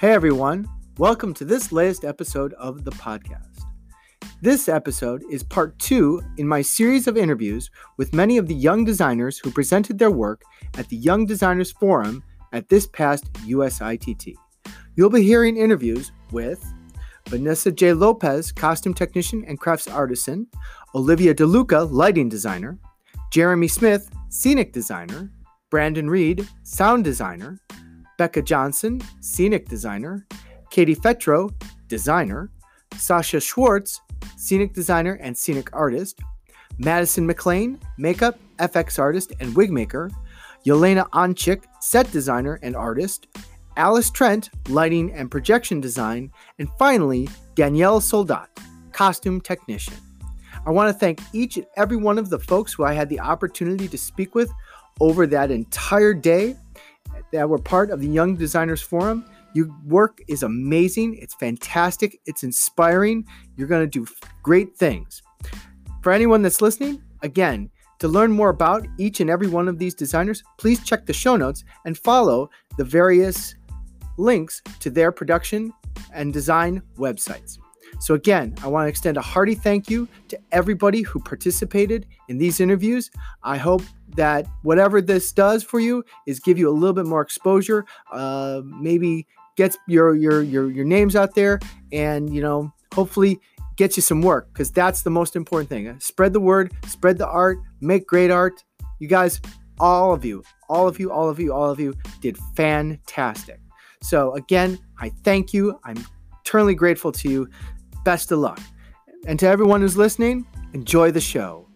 Hey everyone, welcome to this latest episode of the podcast. This episode is part two in my series of interviews with many of the young designers who presented their work at the Young Designers Forum at this past USITT. You'll be hearing interviews with Vanessa J. Lopez, costume technician and crafts artisan, Olivia DeLuca, lighting designer, Jeremy Smith, scenic designer, Brandon Reed, sound designer, Becca Johnson, scenic designer, Katie Fetro, designer, Sasha Schwartz, scenic designer and scenic artist, Madison McLean, makeup, FX artist, and wig maker, Yelena Onchik, set designer and artist, Alice Trent, lighting and projection design, and finally, Danielle Soldat, costume technician. I want to thank each and every one of the folks who I had the opportunity to speak with over that entire day that were part of the Young Designers Forum. Your work is amazing. It's fantastic. It's inspiring. You're going to do great things. For anyone that's listening, again, to learn more about each and every one of these designers, please check the show notes and follow the various links to their production and design websites. So, again, I want to extend a hearty thank you to everybody who participated in these interviews. I hope that whatever this does for you is give you a little bit more exposure, uh, maybe gets your, your your your names out there, and you know, hopefully gets you some work because that's the most important thing. Spread the word, spread the art, make great art. You guys, all of you, all of you, all of you, all of you did fantastic. So, again, I thank you. I'm eternally grateful to you. Best of luck. And to everyone who's listening, enjoy the show.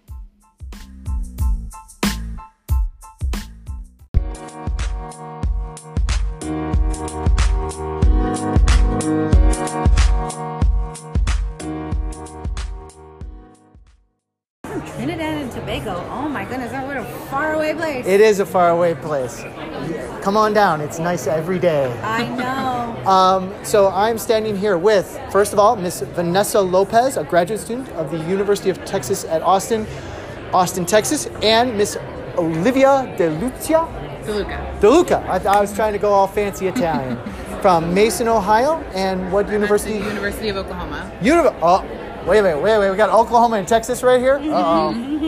Trinidad and Tobago. Oh my goodness, that what a faraway place. It is a faraway place. Come on down. It's nice every day. I know. Um, so I'm standing here with, first of all, Miss Vanessa Lopez, a graduate student of the University of Texas at Austin, Austin, Texas, and Miss Olivia DeLucia. DeLuca. DeLuca. I, I was trying to go all fancy Italian. From Mason, Ohio, and what university? University of Oklahoma. Univ- oh, wait a minute, wait, wait. We got Oklahoma and Texas right here.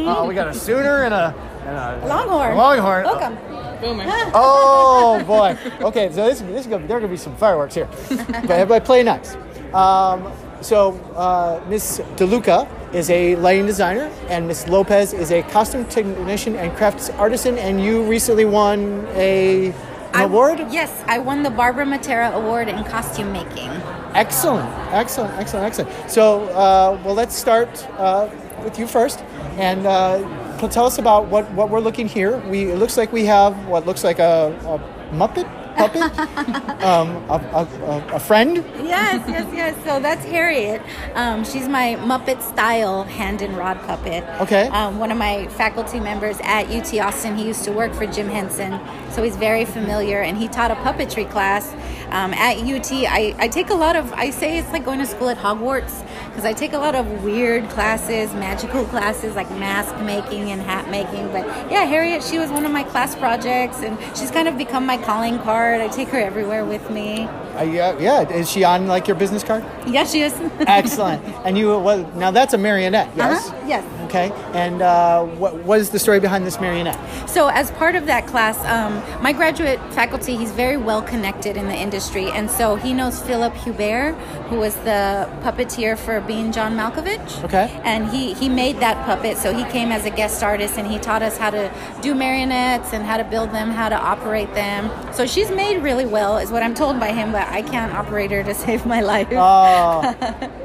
Uh oh. We got a Sooner and a, and a Longhorn. Longhorn. Welcome. Boomer. Oh boy. Okay, so this, this is gonna, there are gonna be some fireworks here, but everybody play nice. Um, so uh, Miss DeLuca is a lighting designer, and Miss Lopez is a costume technician and crafts artisan. And you recently won a an I- award. Yes, I won the Barbara Matera Award in costume making. Excellent, excellent, excellent, excellent. So, uh, well, let's start uh, with you first, and uh, tell us about what, what we're looking here. We it looks like we have what looks like a, a Muppet puppet, um, a, a, a, a friend. Yes, yes, yes. So that's Harriet. Um, she's my Muppet style hand and rod puppet. Okay. Um, one of my faculty members at UT Austin. He used to work for Jim Henson, so he's very familiar, and he taught a puppetry class um, at UT. I, I take a lot of. I say it's like going to school at Hogwarts because I take a lot of weird classes, magical classes like mask making and hat making. But yeah, Harriet, she was one of my class projects, and she's kind of become my calling card. I take her everywhere with me. Uh, yeah, yeah. Is she on like your business card? Yes, she is. Excellent. and you, well, now that's a marionette. Yes. Uh-huh, yes. Okay. And uh, what what is the story behind this marionette? So, as part of that class, um, my graduate faculty, he's very well connected in the industry. And so he knows Phillip Huber, who was the puppeteer for Being John Malkovich. Okay. And he, he made that puppet. So he came as a guest artist and he taught us how to do marionettes and how to build them, how to operate them. So she's made really well, is what I'm told by him, but I can't operate her to save my life. Oh.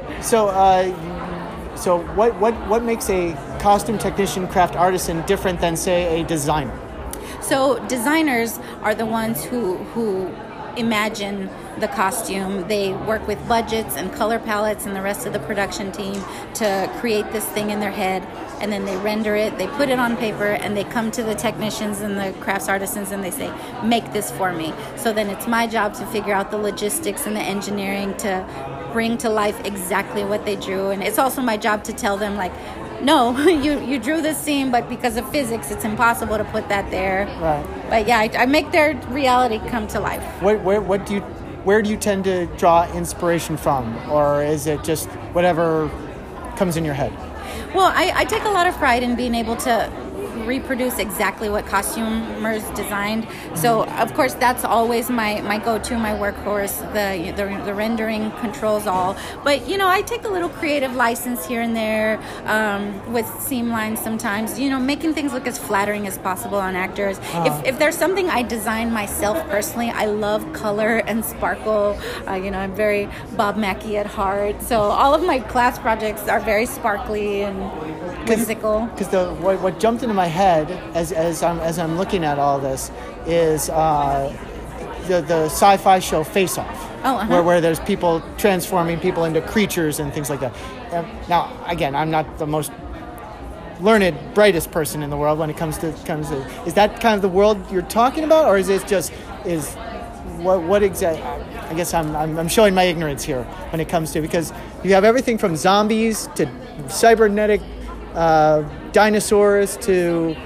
so, uh, so what, what, what makes a costume technician, craft artisan different than, say, a designer? So designers are the ones who who imagine the costume. They work with budgets and color palettes and the rest of the production team to create this thing in their head and then they render it, they put it on paper and they come to the technicians and the crafts artisans and they say, "Make this for me." So then it's my job to figure out the logistics and the engineering to bring to life exactly what they drew and it's also my job to tell them like no, you, you drew this scene, but because of physics, it's impossible to put that there. Right. But yeah, I, I make their reality come to life. What, where, what do you where do you tend to draw inspiration from, or is it just whatever comes in your head? Well, I, I take a lot of pride in being able to reproduce exactly what costumers designed. So of course that's always my, my go-to, my workhorse. The, the the rendering controls all. But you know I take a little creative license here and there um, with seam lines sometimes. You know making things look as flattering as possible on actors. Uh-huh. If, if there's something I design myself personally, I love color and sparkle. Uh, you know I'm very Bob Mackie at heart. So all of my class projects are very sparkly and whimsical. Because the what, what jumped into my head as, as I'm as I'm looking at all this is uh, the the sci-fi show Face Off. Oh, uh-huh. where, where there's people transforming people into creatures and things like that. now, again, I'm not the most learned, brightest person in the world when it comes to comes to. Is that kind of the world you're talking about, or is it just is what what exactly? I guess I'm, I'm, I'm showing my ignorance here when it comes to because you have everything from zombies to cybernetic uh, dinosaurs to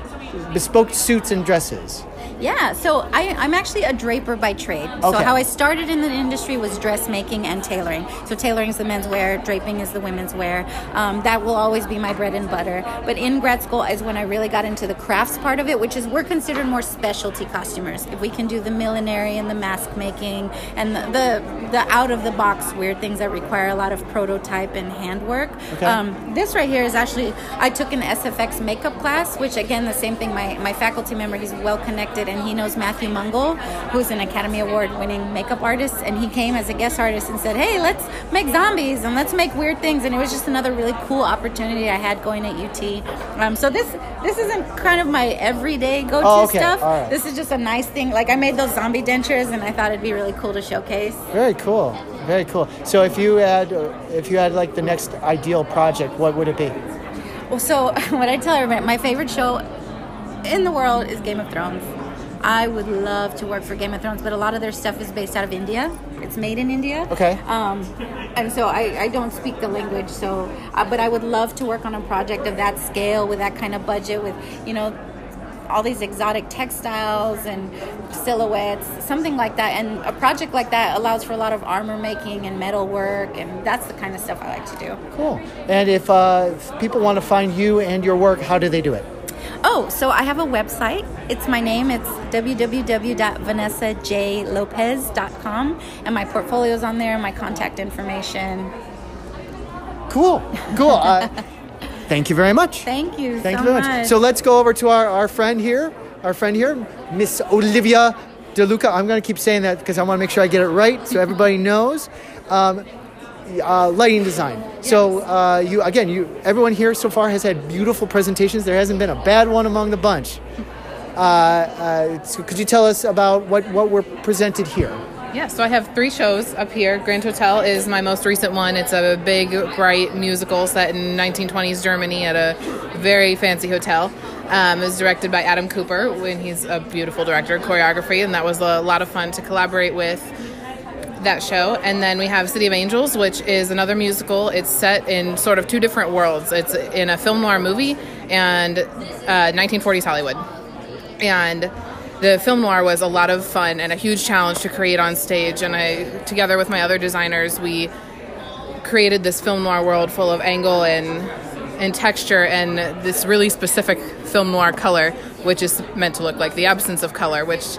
bespoke suits and dresses. Yeah, so I, am actually a draper by trade. Okay. So how I started in the industry was dressmaking and tailoring. So tailoring is the men's wear, draping is the women's wear. Um, that will always be my bread and butter. But in grad school is when I really got into the crafts part of it, which is we're considered more specialty costumers. If we can do the millinery and the mask making and the the, the out of the box weird things that require a lot of prototype and handwork. Okay. Um, this right here is actually I took an SFX makeup class, which again the same thing. My my faculty member he's well connected and he knows Matthew Mungle, who's an Academy Award winning makeup artist. And he came as a guest artist and said, Hey, let's make zombies and let's make weird things. And it was just another really cool opportunity I had going at UT. Um, so this this isn't kind of my everyday go to oh, okay. stuff. Right. This is just a nice thing. Like I made those zombie dentures and I thought it'd be really cool to showcase. Very cool. Very cool. So if you had if you had like the next ideal project, what would it be? Well, so what I tell everybody, my favorite show in the world is Game of Thrones. I would love to work for Game of Thrones, but a lot of their stuff is based out of India. It's made in India. Okay. Um, and so I, I don't speak the language. So, uh, but I would love to work on a project of that scale with that kind of budget, with you know all these exotic textiles and silhouettes, something like that. And a project like that allows for a lot of armor making and metal work, and that's the kind of stuff I like to do. Cool. And if, uh, if people want to find you and your work, how do they do it? Oh, so I have a website. It's my name. It's www.vanessajlopez.com, and my portfolio's on there, my contact information. Cool, cool. uh, thank you very much. Thank you. Thank so you very much. much. So let's go over to our, our friend here, our friend here, Miss Olivia DeLuca. I'm going to keep saying that because I want to make sure I get it right so everybody knows. Um, uh, lighting design. Yes. So uh, you again, you everyone here so far has had beautiful presentations. There hasn't been a bad one among the bunch. Uh, uh, so could you tell us about what what were presented here? Yeah, so I have three shows up here. Grand Hotel is my most recent one. It's a big, bright musical set in 1920s Germany at a very fancy hotel. Um, it was directed by Adam Cooper, when he's a beautiful director, of choreography, and that was a lot of fun to collaborate with that show. And then we have City of Angels, which is another musical. It's set in sort of two different worlds. It's in a film noir movie and uh, 1940s Hollywood. And the film noir was a lot of fun and a huge challenge to create on stage. And I, together with my other designers, we created this film noir world full of angle and and texture and this really specific film noir color, which is meant to look like the absence of color, which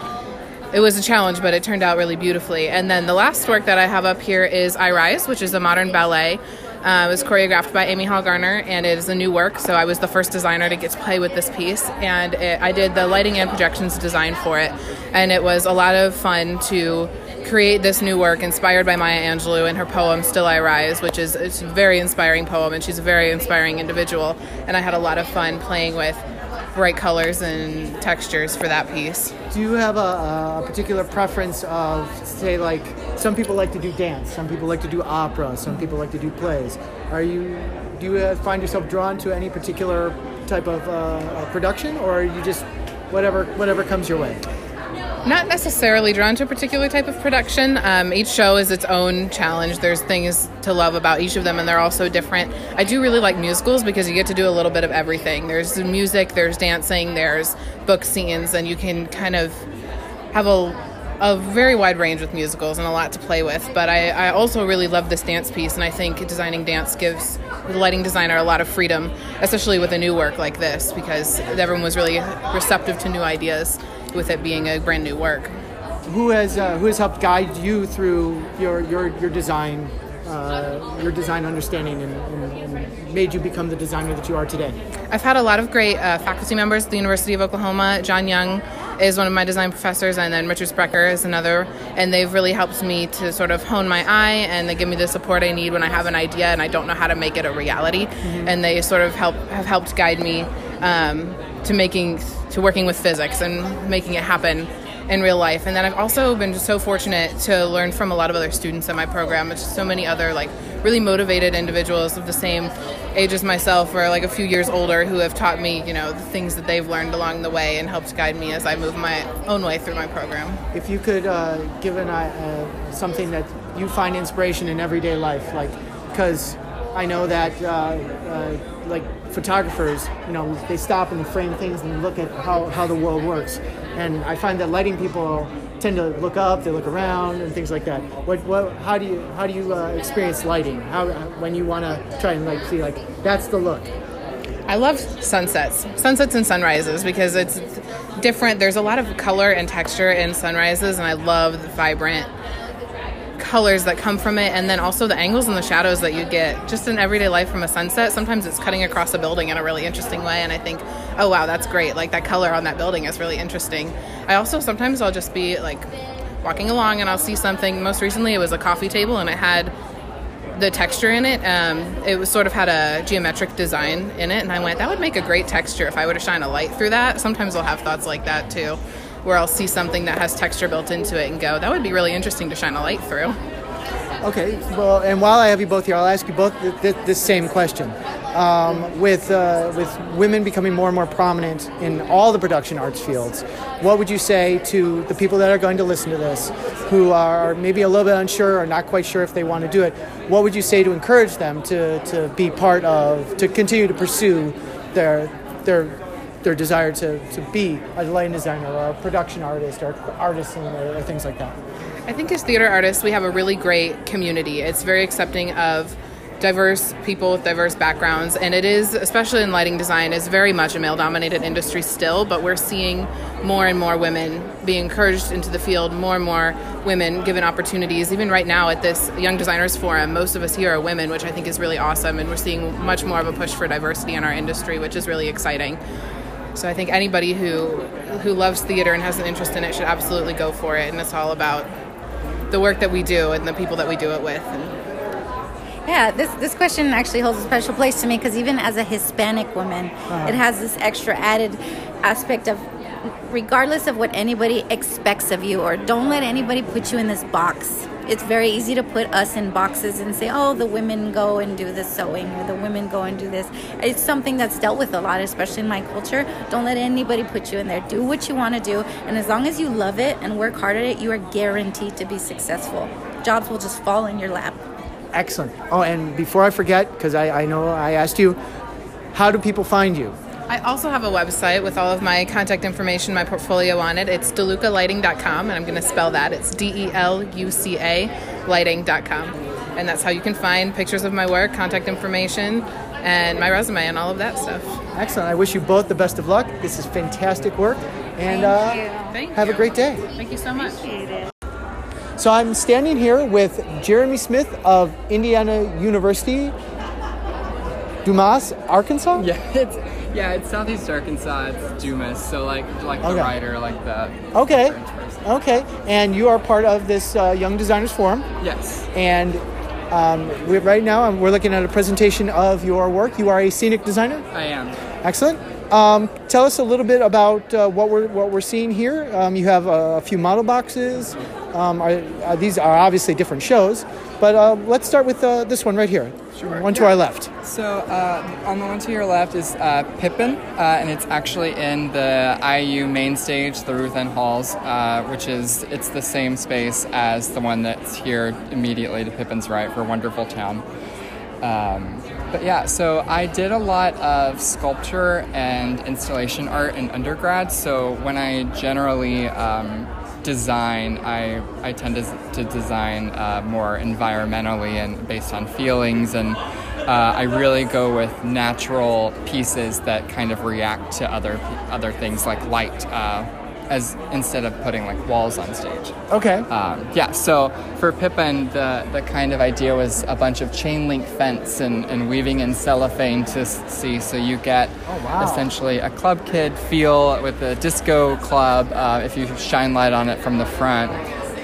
it was a challenge, but it turned out really beautifully. And then the last work that I have up here is I Rise, which is a modern ballet. Uh, it was choreographed by Amy Hall Garner, and it is a new work. So I was the first designer to get to play with this piece, and it, I did the lighting and projections design for it. And it was a lot of fun to create this new work inspired by Maya Angelou and her poem "Still I Rise," which is it's a very inspiring poem, and she's a very inspiring individual. And I had a lot of fun playing with bright colors and textures for that piece. Do you have a, a, particular preference of, say, like some people like to do dance, some people like to do opera, some people like to do plays? Are you do you find yourself drawn to any particular type of uh, production, or are you just whatever whatever comes your way? Not necessarily drawn to a particular type of production. Um, each show is its own challenge. There's things to love about each of them, and they're all so different. I do really like musicals because you get to do a little bit of everything. There's music, there's dancing, there's book scenes, and you can kind of have a a very wide range with musicals and a lot to play with. But I, I also really love this dance piece, and I think designing dance gives the lighting designer a lot of freedom, especially with a new work like this, because everyone was really receptive to new ideas with it being a brand new work. Who has uh, who has helped guide you through your your your design uh, your design understanding and, and, and, made you become the designer that you are today? I've had a lot of great uh, faculty members at the University of Oklahoma. John Young is one of my design professors, and then Richard Sprecher is another. And they've really helped me to sort of hone my eye, and they give me the support I need when I have an idea and I don't know how to make it a reality. Mm-hmm. And they sort of help have helped guide me um, to making to working with physics and making it happen in real life. And then I've also been so fortunate to learn from a lot of other students in my program. It's so many other like really motivated individuals of the same age as myself or like a few years older who have taught me, you know, the things that they've learned along the way and helped guide me as I move my own way through my program. If you could uh, give an, uh, something that you find inspiration in everyday life, like because I know that uh, uh, like photographers, you know, they stop and frame things and look at how, how the world works. And I find that lighting people tend to look up, they look around, and things like that. What, what, how do you, how do you uh, experience lighting? How, when you want to try and like see like that's the look. I love sunsets, sunsets and sunrises because it's different. There's a lot of color and texture in sunrises, and I love the vibrant colors that come from it and then also the angles and the shadows that you get just in everyday life from a sunset. Sometimes it's cutting across a building in a really interesting way and i think oh wow that's great. Like that color on that building is really interesting. I also sometimes i'll just be like walking along and i'll see something. Most recently it was a coffee table and it had the texture in it. Um, it was sort of had a geometric design in it and i went that would make a great texture if i were to shine a light through that. Sometimes i'll have thoughts like that too where I'll see something that has texture built into it and go, that would be really interesting to shine a light through. Okay, well, and while I have you both here, I'll ask you both th- th- this same question. Um, with uh, with women becoming more and more prominent in all the production arts fields, what would you say to the people that are going to listen to this, who are maybe a little bit unsure or not quite sure if they want to do it? What would you say to encourage them to, to be part of, to continue to pursue their their their desire to, to be a lighting designer or a production artist or artisan or, or things like that? I think as theater artists, we have a really great community. It's very accepting of diverse people with diverse backgrounds and it is especially in lighting design is very much a male dominated industry still but we're seeing more and more women being encouraged into the field more and more women given opportunities even right now at this young designers forum most of us here are women which i think is really awesome and we're seeing much more of a push for diversity in our industry which is really exciting so I think anybody who who loves theater and has an interest in it should absolutely go for it. And it's all about the work that we do and the people that we do it with. And yeah, this this question actually holds a special place to me because even as a Hispanic woman, uh-huh. it has this extra added aspect of regardless of what anybody expects of you or don't let anybody put you in this box it's very easy to put us in boxes and say, oh, the women go and do the sewing or the women go and do this. It's something that's dealt with a lot, especially in my culture. Don't let anybody put you in there. Do what you want to do. And as long as you love it and work hard at it, you are guaranteed to be successful. Jobs will just fall in your lap. Excellent. Oh, and before I forget, because I, I know I asked you, how do people find you? I also have a website with all of my contact information, my portfolio on it. It's delucalighting.com, and I'm going to spell that. It's D E L U C A lighting.com. And that's how you can find pictures of my work, contact information, and my resume, and all of that stuff. Excellent. I wish you both the best of luck. This is fantastic work. And uh, have you. a great day. Thank you so much. So I'm standing here with Jeremy Smith of Indiana University, Dumas, Arkansas? Yeah, it's yeah, it's Southeast Arkansas. It's Dumas, so like like the okay. writer, like that. Okay. Okay, and you are part of this uh, Young Designers Forum. Yes. And um, we, right now, um, we're looking at a presentation of your work. You are a scenic designer. I am. Excellent. Um, tell us a little bit about uh, what we're what we're seeing here. Um, you have a, a, few model boxes. Um, are, are, these are obviously different shows, but uh, let's start with uh, this one right here. Sure. One to yeah. our left. So uh, on the one to your left is uh, Pippin, uh, and it's actually in the IU main stage, the Ruth N. Halls, which is it's the same space as the one that's here immediately to Pippin's right for Wonderful Town. Um, but yeah, so I did a lot of sculpture and installation art in undergrad. So when I generally um, design, I, I tend to, to design uh, more environmentally and based on feelings, and uh, I really go with natural pieces that kind of react to other other things like light, uh, as instead of putting like walls on stage. Okay. Um, yeah, so for Pippin, the, the kind of idea was a bunch of chain link fence and, and weaving in cellophane to see. So you get Oh, wow. essentially a club kid feel with a disco club uh, if you shine light on it from the front.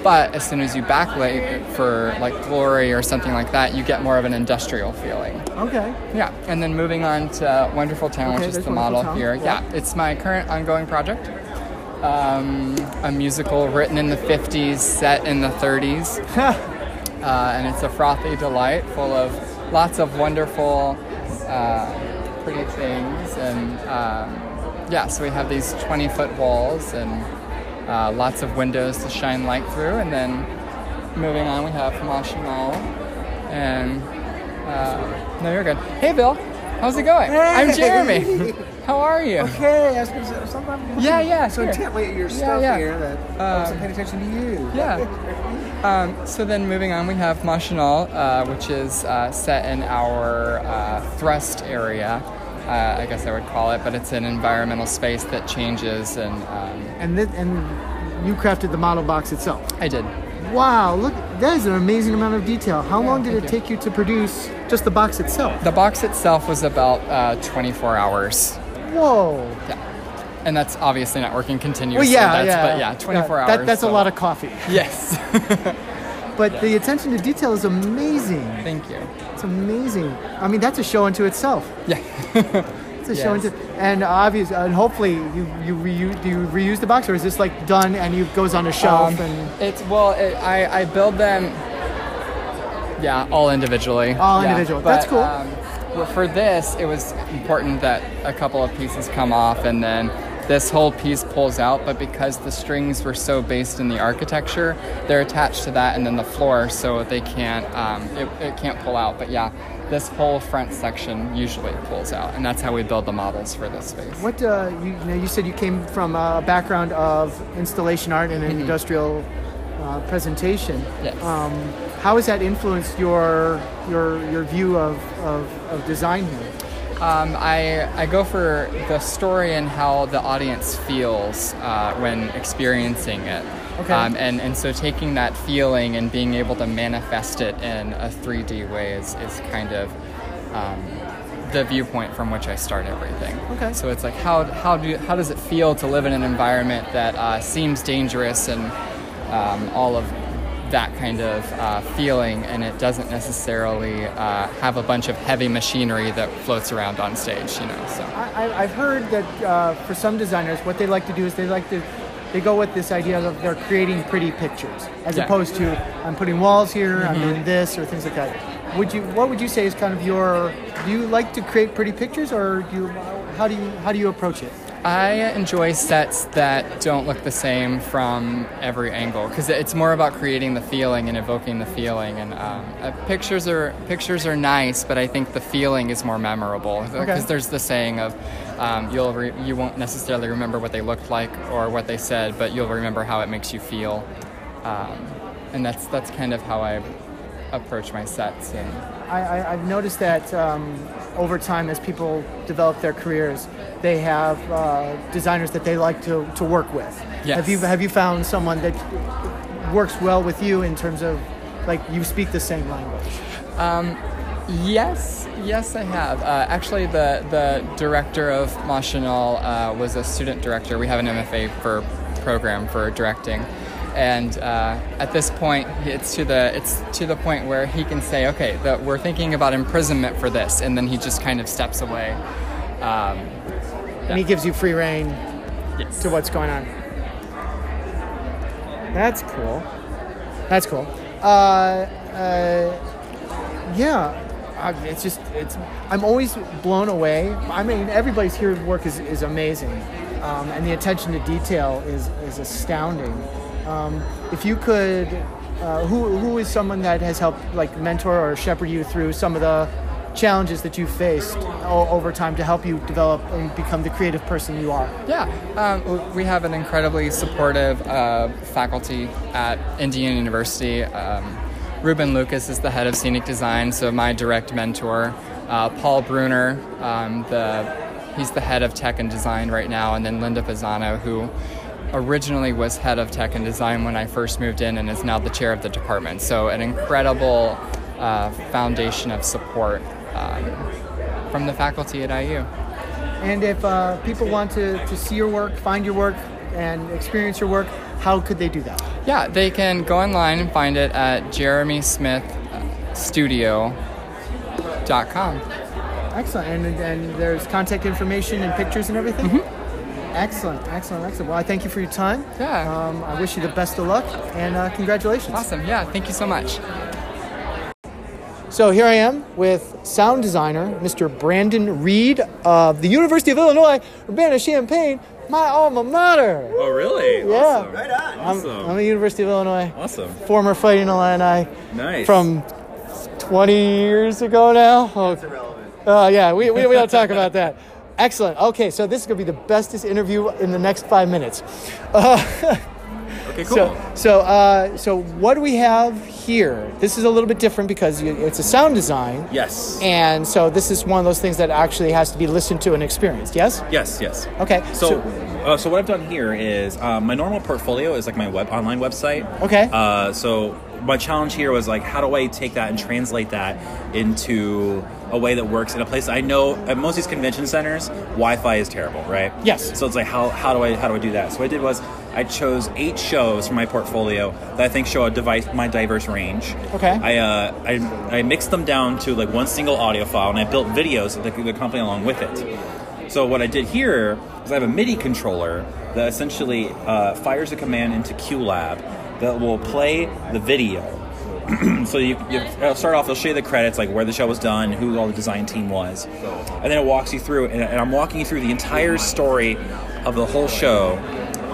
But as soon as you backlight for like glory or something like that, you get more of an industrial feeling. Okay. Yeah, and then moving on to Wonderful Town, Okay, which is the model Town, here. yeah. Yeah. it's my current ongoing project. Um, a musical written in the 50s, set in the 30s. uh, and it's a frothy delight full of lots of wonderful, uh, pretty things. And um, yeah, so we have these 20 foot walls and uh, lots of windows to shine light through. And then moving on, we have Machinal. And uh, no, you're good. Hey, Bill. How's it going? I'm Jeremy. How are you? Okay, I was gonna say something. I'm Yeah, yeah, So intently at your Yeah, stuff yeah. here that I wasn't Um, paying attention to you. Yeah. Um, so then moving on, we have Machinal, uh, which is uh, set in our uh, thrust area. Uh, I guess I would call it, but it's an environmental space that changes, and um, And th- and you crafted the model box itself. I did. Wow, look, that is an amazing amount of detail. How long did it you. take you to produce just the box itself? The box itself was about uh, 24 hours. Whoa. Yeah. And that's obviously not working continuously. Well, yeah, that's, yeah. But yeah, 24 Yeah, hours. That, that's a lot of coffee. Yes. But the attention to detail is amazing. Thank you. It's amazing. I mean, that's a show unto itself. Yeah. It's a show unto, and obvious, and hopefully you you reuse do you reuse the box or is this like done and you goes on a shelf Um, and It's well, it, I I build them. Yeah, all individually. All Yeah, individual. but, That's cool. Um, well, for this, it was important that a couple of pieces come off, and then this whole piece pulls out. But because the strings were so based in the architecture, they're attached to that, and then the floor, so they can't um, it, it can't pull out. But yeah, this whole front section usually pulls out, and that's how we build the models for this space. What uh, you, you know, you said you came from a background of installation art and industrial uh, presentation. Mm-hmm. Yes. Um, how has that influenced your your your view of, of, of design here? Um, I, I go for the story and how the audience feels uh, when experiencing it. Okay. Um, and, and so taking that feeling and being able to manifest it in a 3D way is, is kind of um, the viewpoint from which I start everything. Okay. So it's like how, how, do, how does it feel to live in an environment that uh, seems dangerous and um, all of that kind of uh, feeling, and it doesn't necessarily uh, have a bunch of heavy machinery that floats around on stage, you know. So I, I've heard that uh, for some designers, what they like to do is they like to they go with this idea of they're creating pretty pictures, as Yeah. opposed to I'm putting walls here, I'm doing this, or things like that. Would you? What would you say is kind of your? Do you like to create pretty pictures, or do you? How do you? How do you approach it? I enjoy sets that don't look the same from every angle because it's more about creating the feeling and evoking the feeling. And um, uh, pictures are pictures are nice, but I think the feeling is more memorable because Okay. there's the saying of um, you'll re- you won't necessarily remember what they looked like or what they said, but you'll remember how it makes you feel. Um, and that's that's kind of how I approach my sets. And I, I, I've noticed that um, over time, as people develop their careers, they have uh, designers that they like to, to work with. Yes. Have you have you found someone that works well with you in terms of like you speak the same language? Yes, yes, I have. Uh, actually, the the director of Machinal uh, was a student director. We have an MFA for program for directing, and uh, at this point, it's to the it's to the point where he can say, okay, the, we're thinking about imprisonment for this, and then he just kind of steps away. Um, And he gives you free reign yes. to what's going on. That's cool. That's cool. Uh, uh, yeah, I, it's just it's. I'm always blown away. I mean, everybody's here's work is, is amazing, um, and the attention to detail is is astounding. Um, if you could, uh, who who is someone that has helped like mentor or shepherd you through some of the challenges that you've faced over time to help you develop and become the creative person you are? Yeah, um, we have an incredibly supportive uh, faculty at Indiana University. Um, Ruben Lucas is the head of scenic design, so my direct mentor. Uh, Paul Bruner, um, the he's the head of tech and design right now, and then Linda Pisano, who originally was head of tech and design when I first moved in, and is now the chair of the department. So an incredible uh, foundation of support um, from the faculty at IU. And if uh, people want to, to see your work, find your work, and experience your work, how could they do that? Yeah, they can go online and find it at jeremysmithstudio.com. Excellent. And, and there's contact information and pictures and everything? Excellent, excellent, excellent. Well, I thank you for your time. Yeah. Um, I wish you the best of luck and uh, congratulations. Awesome. Yeah, thank you so much. So here I am with sound designer Mr. Brandon Reed of the University of Illinois, Urbana-Champaign, my alma mater. Oh, really? Yeah. Awesome. Right on. I'm, Awesome. I'm at the University of Illinois, awesome. former Fighting Illini Nice. from 20 years ago now. Oh, That's irrelevant. Uh, yeah, we, we, we don't talk about that. Excellent. Okay, so this is going to be the bestest interview in the next five minutes. Uh, Okay, cool. So, so, uh, so what do we have here? This is a little bit different because you, it's a sound design. yes. And so this is one of those things that actually has to be listened to and experienced. Yes. yes, yes. Okay. So, uh, so what I've done here is um, my normal portfolio is like my web online website. Okay. Uh, so my challenge here was like, how do I take that and translate that into a way that works in a place I know at most of these convention centers, Wi-Fi is terrible, right? Yes. So it's like, how, how do I how do I do that? So what I did was I chose eight shows from my portfolio that I think show a device my diverse range. Okay. I uh, I, I mixed them down to like one single audio file, and I built videos that could accompany along with it. So what I did here is I have a MIDI controller that essentially uh, fires a command into QLab that will play the video. so you, you it'll start off, they'll show you the credits, like where the show was done, who all the design team was, and then it walks you through, and, and I'm walking you through the entire story of the whole show,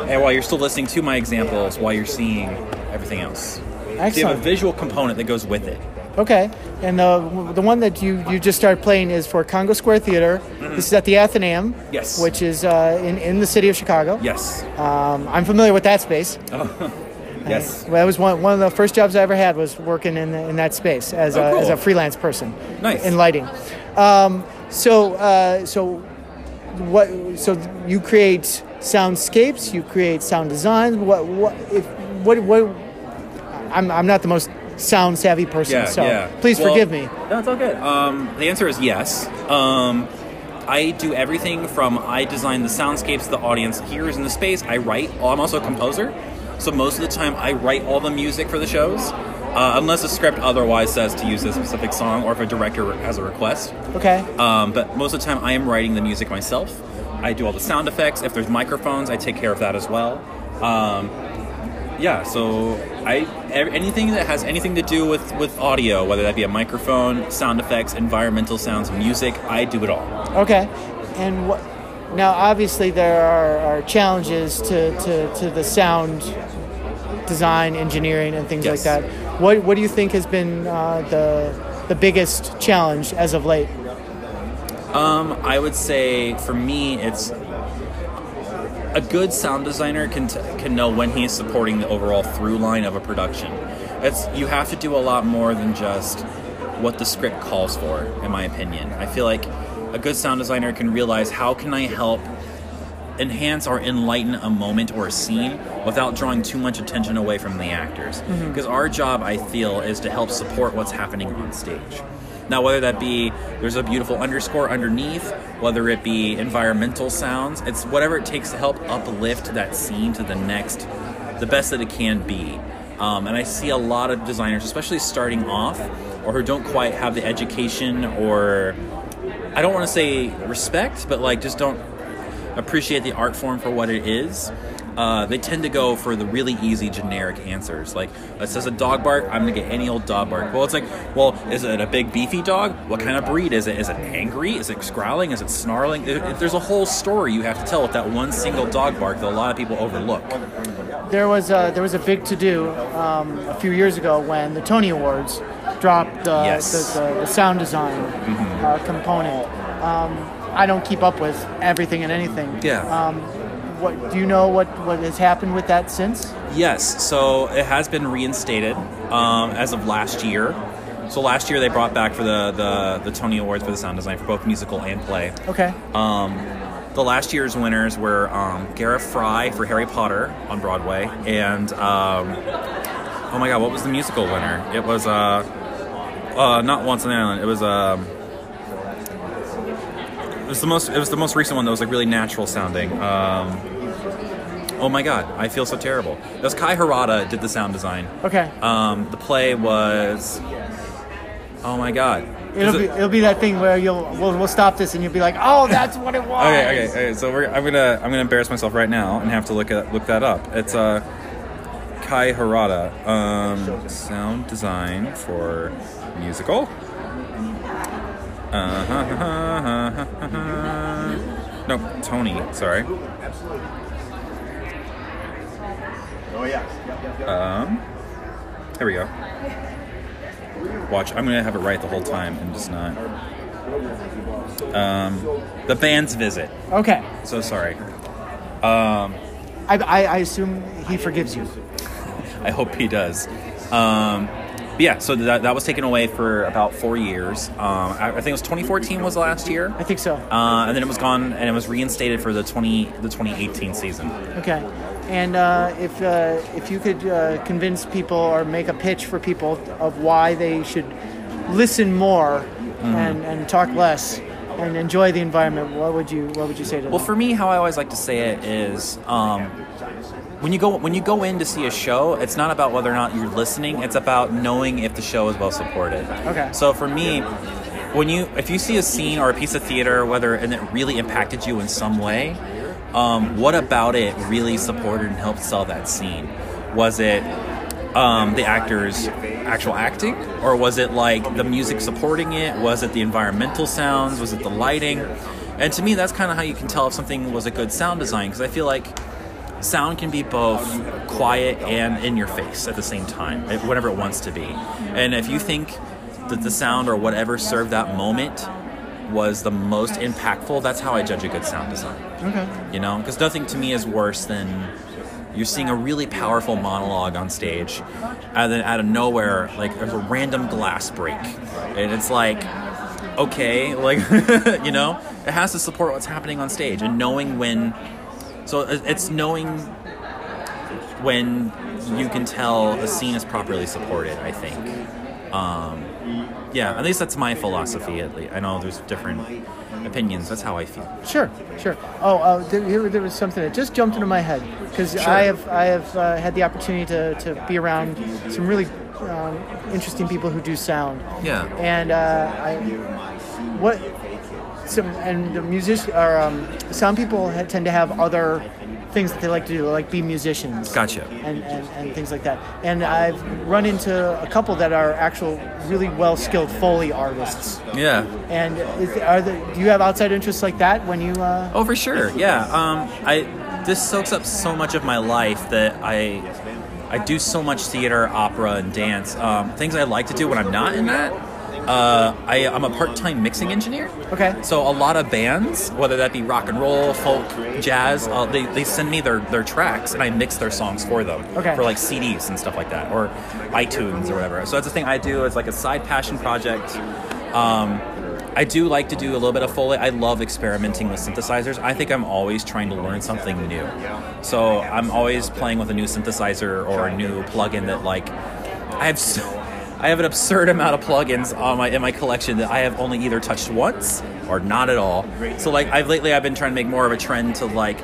and while you're still listening to my examples, while you're seeing everything else. So you have a visual component that goes with it. Okay. And uh, the one that you, you just started playing is for Congo Square Theater. This is at the Athenaeum. Mm-hmm. Yes. Which is uh, in, in the city of Chicago. Yes. Um, I'm familiar with that space. Oh. Yes. Well, that was one, one of the first jobs I ever had was working in, in that space as, Oh, a, cool. as a freelance person. Nice. In lighting. Um, so, uh, so what? So you create soundscapes. You create sound designs. What? What? If, what? What? I'm, I'm not the most sound savvy person, Yeah, so yeah. please Well, forgive me. No, it's all good. Um, the answer is yes. Um, I do everything from I design the soundscapes, the audience hears in the space. I write. I'm also a composer, so most of the time I write all the music for the shows, uh, unless the script otherwise says to use a specific song or if a director has a request. Okay. Um, but most of the time, I am writing the music myself. I do all the sound effects. If there's microphones, I take care of that as well. Um, yeah, so I anything that has anything to do with with audio, whether that be a microphone, sound effects, environmental sounds, music, I do it all. Okay. And what? Now, obviously, there are, are challenges to, to, to the sound design, engineering, and things Yes. like that. What What do you think has been uh, the the biggest challenge as of late? Um, I would say for me, it's a good sound designer can t- can know when he is supporting the overall through line of a production. It's you have to do a lot more than just what the script calls for, in my opinion. I feel like a good sound designer can realize how can I help enhance or enlighten a moment or a scene without drawing too much attention away from the actors. Because our job, I feel, is to help support what's happening on stage. Now, whether that be there's a beautiful underscore underneath, whether it be environmental sounds, it's whatever it takes to help uplift that scene to the next, the best that it can be. Um, and I see a lot of designers, especially starting off, or who don't quite have the education or I don't want to say respect, but like just don't appreciate the art form for what it is. Uh, they tend to go for the really easy generic answers. Like, it says a dog bark, I'm gonna get any old dog bark. Well, it's like, well, is it a big beefy dog? What kind of breed is it? Is it angry? Is it growling? Is it snarling? There's a whole story you have to tell with that one single dog bark that a lot of people overlook. There was a, there was a big to do um, a few years ago when the Tony Awards dropped the Yes. the, the, the sound design uh, component. Um, I don't keep up with everything and anything. Yeah. Um, what do you know? What what has happened with that since? Yes, so it has been reinstated um, as of last year. So last year they brought back for the, the, the Tony Awards for the sound design for both musical and play. Okay. Um, the last year's winners were um, Gareth Fry for Harry Potter on Broadway, and um, oh my God, what was the musical winner? It was uh, uh, not Once on the Island. It was it was the most it was the most recent one that was like really natural sounding. Um, oh my God, I feel so terrible. It was Kai Harada did the sound design. Okay. Um, the play was oh my God. It'll be it- it'll be that thing where you'll we'll, we'll stop this and you'll be like, oh, that's what it was. Okay, okay, okay. So we're, I'm gonna I'm gonna embarrass myself right now and have to look at look that up. It's uh, Kai Harada, um, sound design for musical. Uh, no, Tony. Sorry. Oh yeah. Um, here we go. Watch. I'm gonna have it right the whole time and just not. Um, the band's visit. Okay. So sorry. Um, I, I, I assume he forgives you. I hope he does. Um, but yeah, so that, that was taken away for about four years. Um, I, I think it was 2014 was the last year, I think so. uh, and then it was gone and it was reinstated for the 20 the 2018 season. Okay. And uh, if uh, if you could uh, convince people or make a pitch for people of why they should listen more Mm-hmm. and, and talk less and enjoy the environment, what would you what would you say to them? Well, for me, how I always like to say it is, um, when you go when you go in to see a show, it's not about whether or not you're listening. It's about knowing if the show is well supported. Okay. So for me, when you if you see a scene or a piece of theater, whether and it really impacted you in some way, um, what about it really supported and helped sell that scene? Was it um, the actors' actual acting, or was it like the music supporting it? Was it the environmental sounds? Was it the lighting? And to me, that's kind of how you can tell if something was a good sound design because I feel like sound can be both quiet and in your face at the same time, eh, whatever it wants to be. And if you think that the sound or whatever served that moment was the most impactful, that's how I judge a good sound design. okay. You know, because nothing to me is worse than you're seeing a really powerful monologue on stage, and then out of nowhere, like there's a random glass break, and it's like, okay, like you know, it has to support what's happening on stage, and knowing when. So it's knowing when you can tell a scene is properly supported. I think. Um, yeah, at least that's my philosophy. At least I know there's different opinions. That's how I feel. Sure, sure. Oh, uh, there, here there was something that just jumped into my head because I have I have uh, had the opportunity to, to be around some really um, interesting people who do sound. Yeah. And uh, I what some and the music or um, sound people ha- tend to have other things that they like to do, like be musicians. Gotcha. And, and, and things like that. And I've run into a couple that are actual really well skilled Foley artists. Yeah. And is, are there, do you have outside interests like that when you? Uh, Oh, for sure. Yeah. Um, I this soaks up so much of my life that I I do so much theater, opera, and dance. Um, things I like to do when I'm not in that. Uh, I, I'm a part-time mixing engineer. Okay. So a lot of bands, whether that be rock and roll, folk, jazz, uh, they, they send me their, their tracks and I mix their songs for them. Okay. For like CDs and stuff like that, or iTunes or whatever. So that's the thing I do. It's like a side passion project. Um, I do like to do a little bit of Foley. I love experimenting with synthesizers. I think I'm always trying to learn something new. So I'm always playing with a new synthesizer or a new plugin that like I have so I have an absurd amount of plugins on my in my collection that I have only either touched once or not at all. So like I've lately I've been trying to make more of a trend to like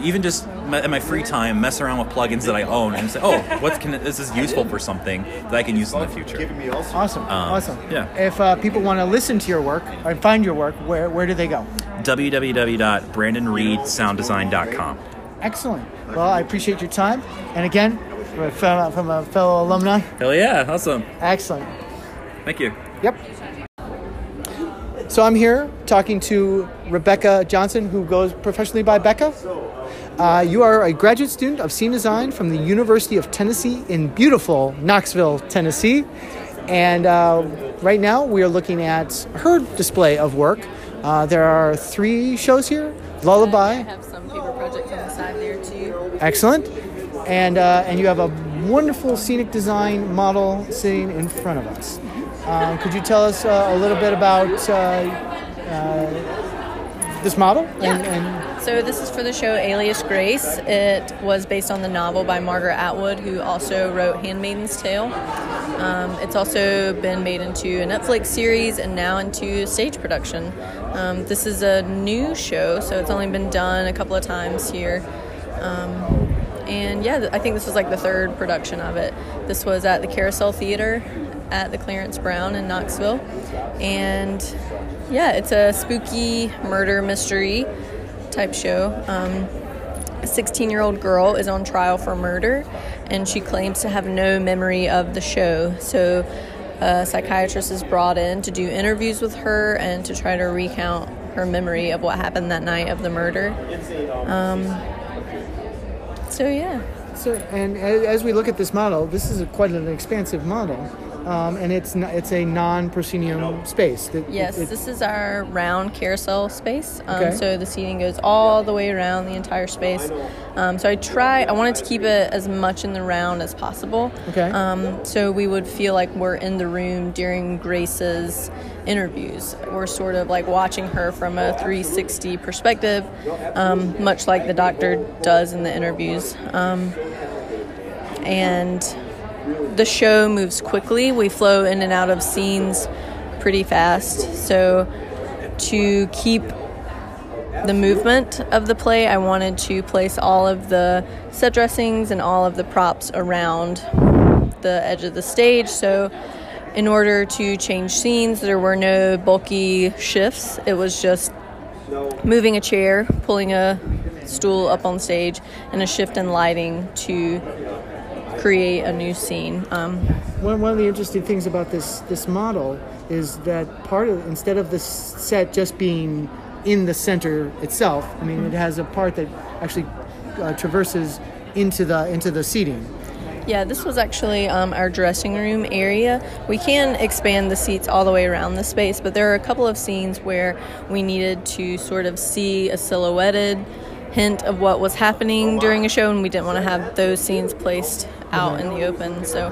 even just in my free time mess around with plugins that I own and say, oh, what can this is useful for something that I can use in the future. awesome, awesome. yeah. If uh, people want to listen to your work or find your work, where where do they go? www.brandonreedsounddesign.com. Excellent. Well, I appreciate your time, and again, from a fellow, from a fellow alumni. Hell yeah, awesome. Excellent. Thank you. Yep. So I'm here talking to Rebecca Johnson, who goes professionally by Becca. Uh, you are a graduate student of scene design from the University of Tennessee in beautiful Knoxville, Tennessee. And uh, right now we are looking at her display of work. Uh, there are three shows here. Lullaby, have some paper projects on the side there too. excellent, and uh, and you have a wonderful scenic design model sitting in front of us. Um, could you tell us uh, a little bit about uh, uh, this model? And, and So this is for the show Alias Grace. It was based on the novel by Margaret Atwood, who also wrote *Handmaid's Tale*. Um, it's also been made into a Netflix series and now into stage production. Um, this is a new show, so it's only been done a couple of times here. Um, and yeah, I think this was like the third production of it. This was at the Carousel Theater at the Clarence Brown in Knoxville. And yeah, it's a spooky murder mystery type show. Um, a 16 year old girl is on trial for murder and she claims to have no memory of the show. So, a psychiatrist is brought in to do interviews with her and to try to recount her memory of what happened that night of the murder. Um, so, yeah. So, and as we look at this model, this is a, quite an expansive model, um, and it's n- it's a non-proscenium space. That- Yes, it- this is our round carousel space. Um, Okay. So the seating goes all the way around the entire space. Um, so I try, I wanted to keep it as much in the round as possible. Okay. Um, so we would feel like we're in the room during Grace's interviews. We're sort of like watching her from a 360 perspective, um, much like the doctor does in the interviews. Um, and the show moves quickly. We flow in and out of scenes pretty fast. So to keep the movement of the play, I wanted to place all of the set dressings and all of the props around the edge of the stage. So in order to change scenes, there were no bulky shifts. It was just moving a chair, pulling a stool up on stage, and a shift in lighting to create a new scene. Um, One, one of the interesting things about this this model is that part of instead of the set just being in the center itself, I mean, it has a part that actually uh, traverses into the into the seating. yeah, this was actually um, our dressing room area. We can expand the seats all the way around the space, but there are a couple of scenes where we needed to sort of see a silhouetted hint of what was happening oh, during a show, and we didn't want to have those scenes placed out mm-hmm. in the open. So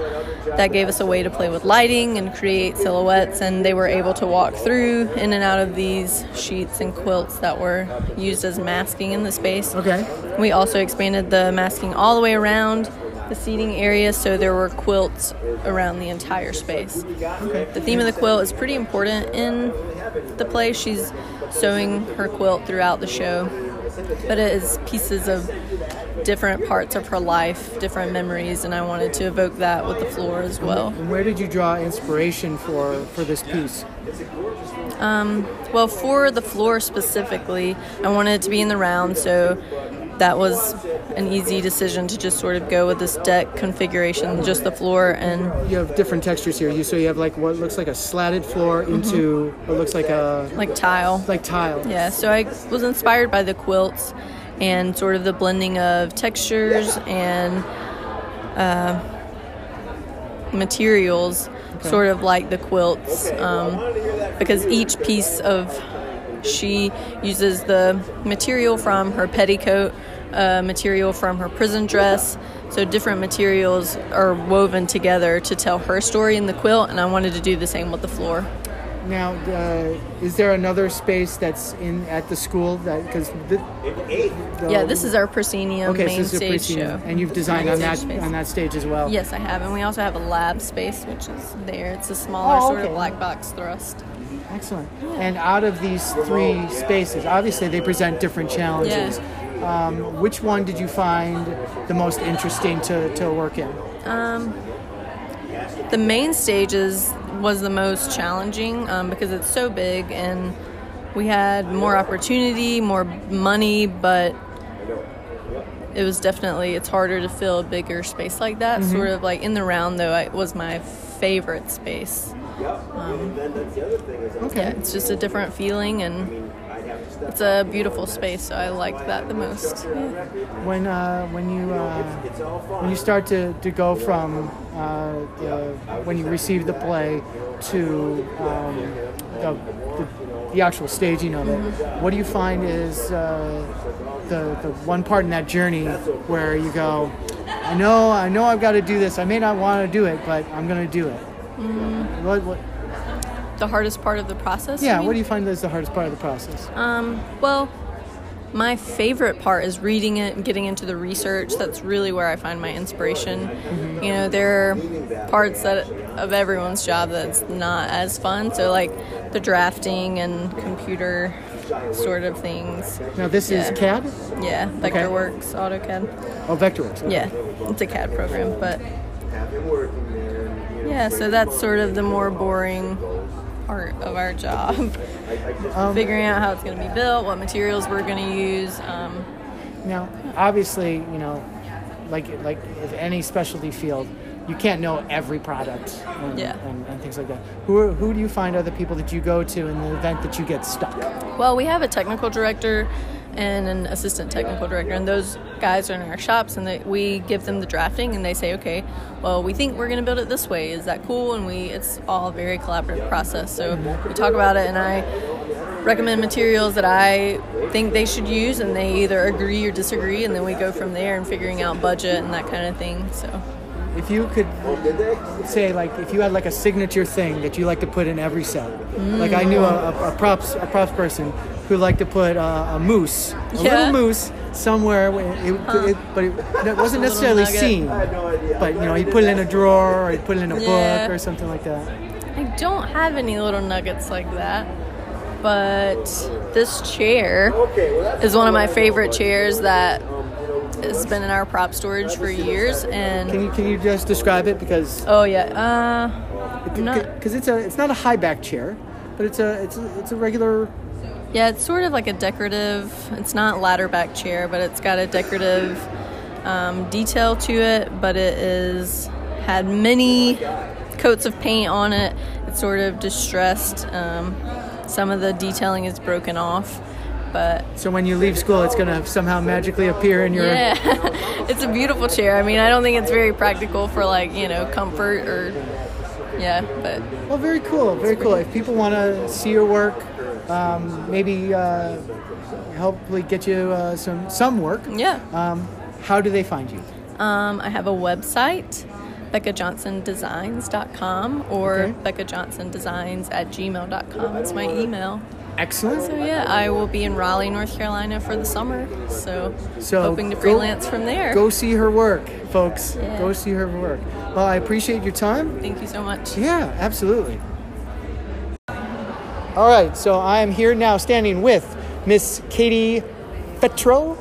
that gave us a way to play with lighting and create silhouettes, and they were able to walk through in and out of these sheets and quilts that were used as masking in the space. Okay. We also expanded the masking all the way around the seating area, so there were quilts around the entire space. Okay. The theme of the quilt is pretty important in the play. She's sewing her quilt throughout the show, but it is pieces of different parts of her life, different memories, and I wanted to evoke that with the floor as well. And where did you draw inspiration for for this piece? Um, well, for the floor specifically, I wanted it to be in the round, so that was an easy decision to just sort of go with this deck configuration, just the floor and You have different textures here. You so you have like what looks like a slatted floor into what looks like a like tile. like tile. Yeah, so I was inspired by the quilts and sort of the blending of textures and uh, materials, sort of like the quilts, um, because each piece of she uses the material from her petticoat, uh, material from her prison dress. So different materials are woven together to tell her story in the quilt, and I wanted to do the same with the floor. Now, uh, is there another space that's in at the school that because Yeah, this is our proscenium okay, main so this is a stage show. and you've designed on that stage space. on that stage as well. Yes, I have, and we also have a lab space, which is there. It's a smaller Oh, sort of black box thrust. Excellent. And out of these three spaces, obviously they present different challenges. Um, which one did you find the most interesting to, to work in? The main stages was the most challenging um, because it's so big, and we had more opportunity, more money, but it was definitely it's harder to fill a bigger space like that. Mm-hmm. Sort of like in the round, though, it was my favorite space. Um, yeah, it's just a different feeling, and it's a beautiful space, so I like that the most. Yeah. when uh, when you uh, when you start to, to go from uh, the, when you receive the play to um, the, the, the actual staging of it, what do you find is uh, the the one part in that journey where you go, I know I know I've got to do this. I may not want to do it, but I'm going to do it. What, what, The hardest part of the process. yeah, what do you find is the hardest part of the process? Um, well, my favorite part is reading it and getting into the research. That's really where I find my inspiration. You know, there are parts that of everyone's job that's not as fun. So like the drafting and computer sort of things. Now this Yeah. is CAD. Yeah, Vectorworks, AutoCAD. Oh, Vectorworks. okay. Yeah, it's a CAD program, but yeah, so that's sort of the more boring part of our job. Figuring out how it's going to be built, what materials we're going to use. Um, Now, obviously, you know, like like with any specialty field, you can't know every product and, Yeah. and, and things like that. Who are, who do you find are the people that you go to in the event that you get stuck? well, we have a technical director and an assistant technical director, and those guys are in our shops, and they, we give them the drafting, and they say, okay, well, we think we're going to build it this way. Is that cool? And we, it's all a very collaborative process. So we talk about it, and I recommend materials that I think they should use, and they either agree or disagree, and then we go from there and figuring out budget and that kind of thing. So. If you could say like if you had like a signature thing that you like to put in every set, like I knew a, a, a props a props person who like to put uh, a moose, a Yeah. little moose somewhere, where it, it, but it, it wasn't Little necessarily nugget. seen. But you know, he put it in a drawer or he put it in a Yeah. book or something like that. I don't have any little nuggets like that, but this chair is one of my favorite chairs that has been in our prop storage for years. and Can And you can you just describe it because oh yeah, uh, because it's a it's not a high back chair, but it's a it's a, it's a regular. Yeah, it's sort of like a decorative. It's not ladder back chair, but it's got a decorative um, detail to it. But it is had many coats of paint on it. It's sort of distressed. Um, some of the detailing is broken off, but So when you leave school, it's gonna somehow magically appear in your. yeah, it's a beautiful chair. I mean, I don't think it's very practical for like you know comfort or yeah, but Well, very cool, very cool. If people want to see your work, um, maybe uh, hopefully get you uh, some some work. yeah. Um, how do they find you? Um, I have a website, beccajohnsondesigns.com or Okay. beccajohnsondesigns at gmail.com. It's my email. Excellent. So yeah, I will be in Raleigh, North Carolina for the summer. So, So hoping to go- freelance from there. Go see her work, folks. Yeah. Go see her work. Well, I appreciate your time. Thank you so much. Yeah, absolutely. All right, so I am here now standing with Miss Katie Fetro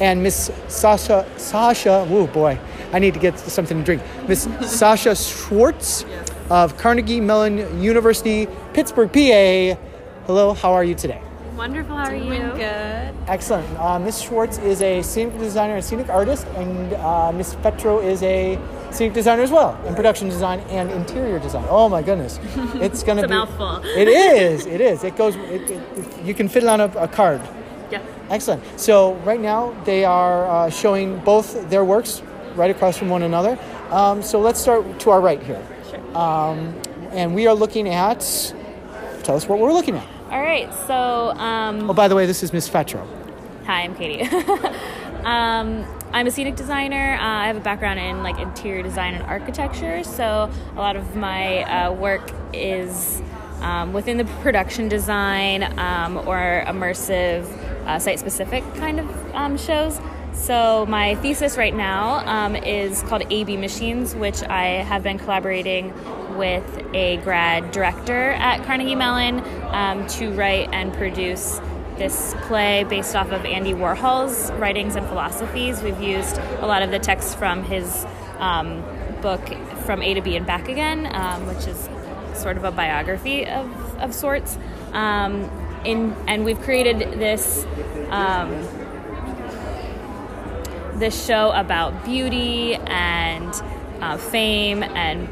and Miss Sasha Sasha. Oh boy, I need to get something to drink. Miss Sasha Schwartz of Carnegie Mellon University, Pittsburgh, PA. Hello, how are you today? Wonderful. How are you? Doing good. Excellent. Uh, Miss Schwartz is a scenic designer and scenic artist, and uh, Miss Fetro is a scenic designer as well, and production design and interior design. Oh my goodness, it's gonna It's a be mouthful. It is. It is. It goes. It, it, you can fit it on a, a card. Yeah. Excellent. So right now they are uh, showing both their works right across from one another. Um, so let's start to our right here, Sure. um, and we are looking at. Tell us what we're looking at. All right. So, um, Oh, by the way, this is Miss Fetro. hi, I'm Katie. I'm a scenic designer. Uh, I have a background in like interior design and architecture. So a lot of my uh, work is um, within the production design um, or immersive, uh, site-specific kind of um, shows. So my thesis right now um, is called AB Machines, which I have been collaborating with a grad director at Carnegie Mellon um, to write and produce this play based off of Andy Warhol's writings and philosophies. We've used a lot of the text from his um, book From A to B and Back Again, um, which is sort of a biography of, of sorts. Um, in, and we've created this um, this show about beauty and uh, fame and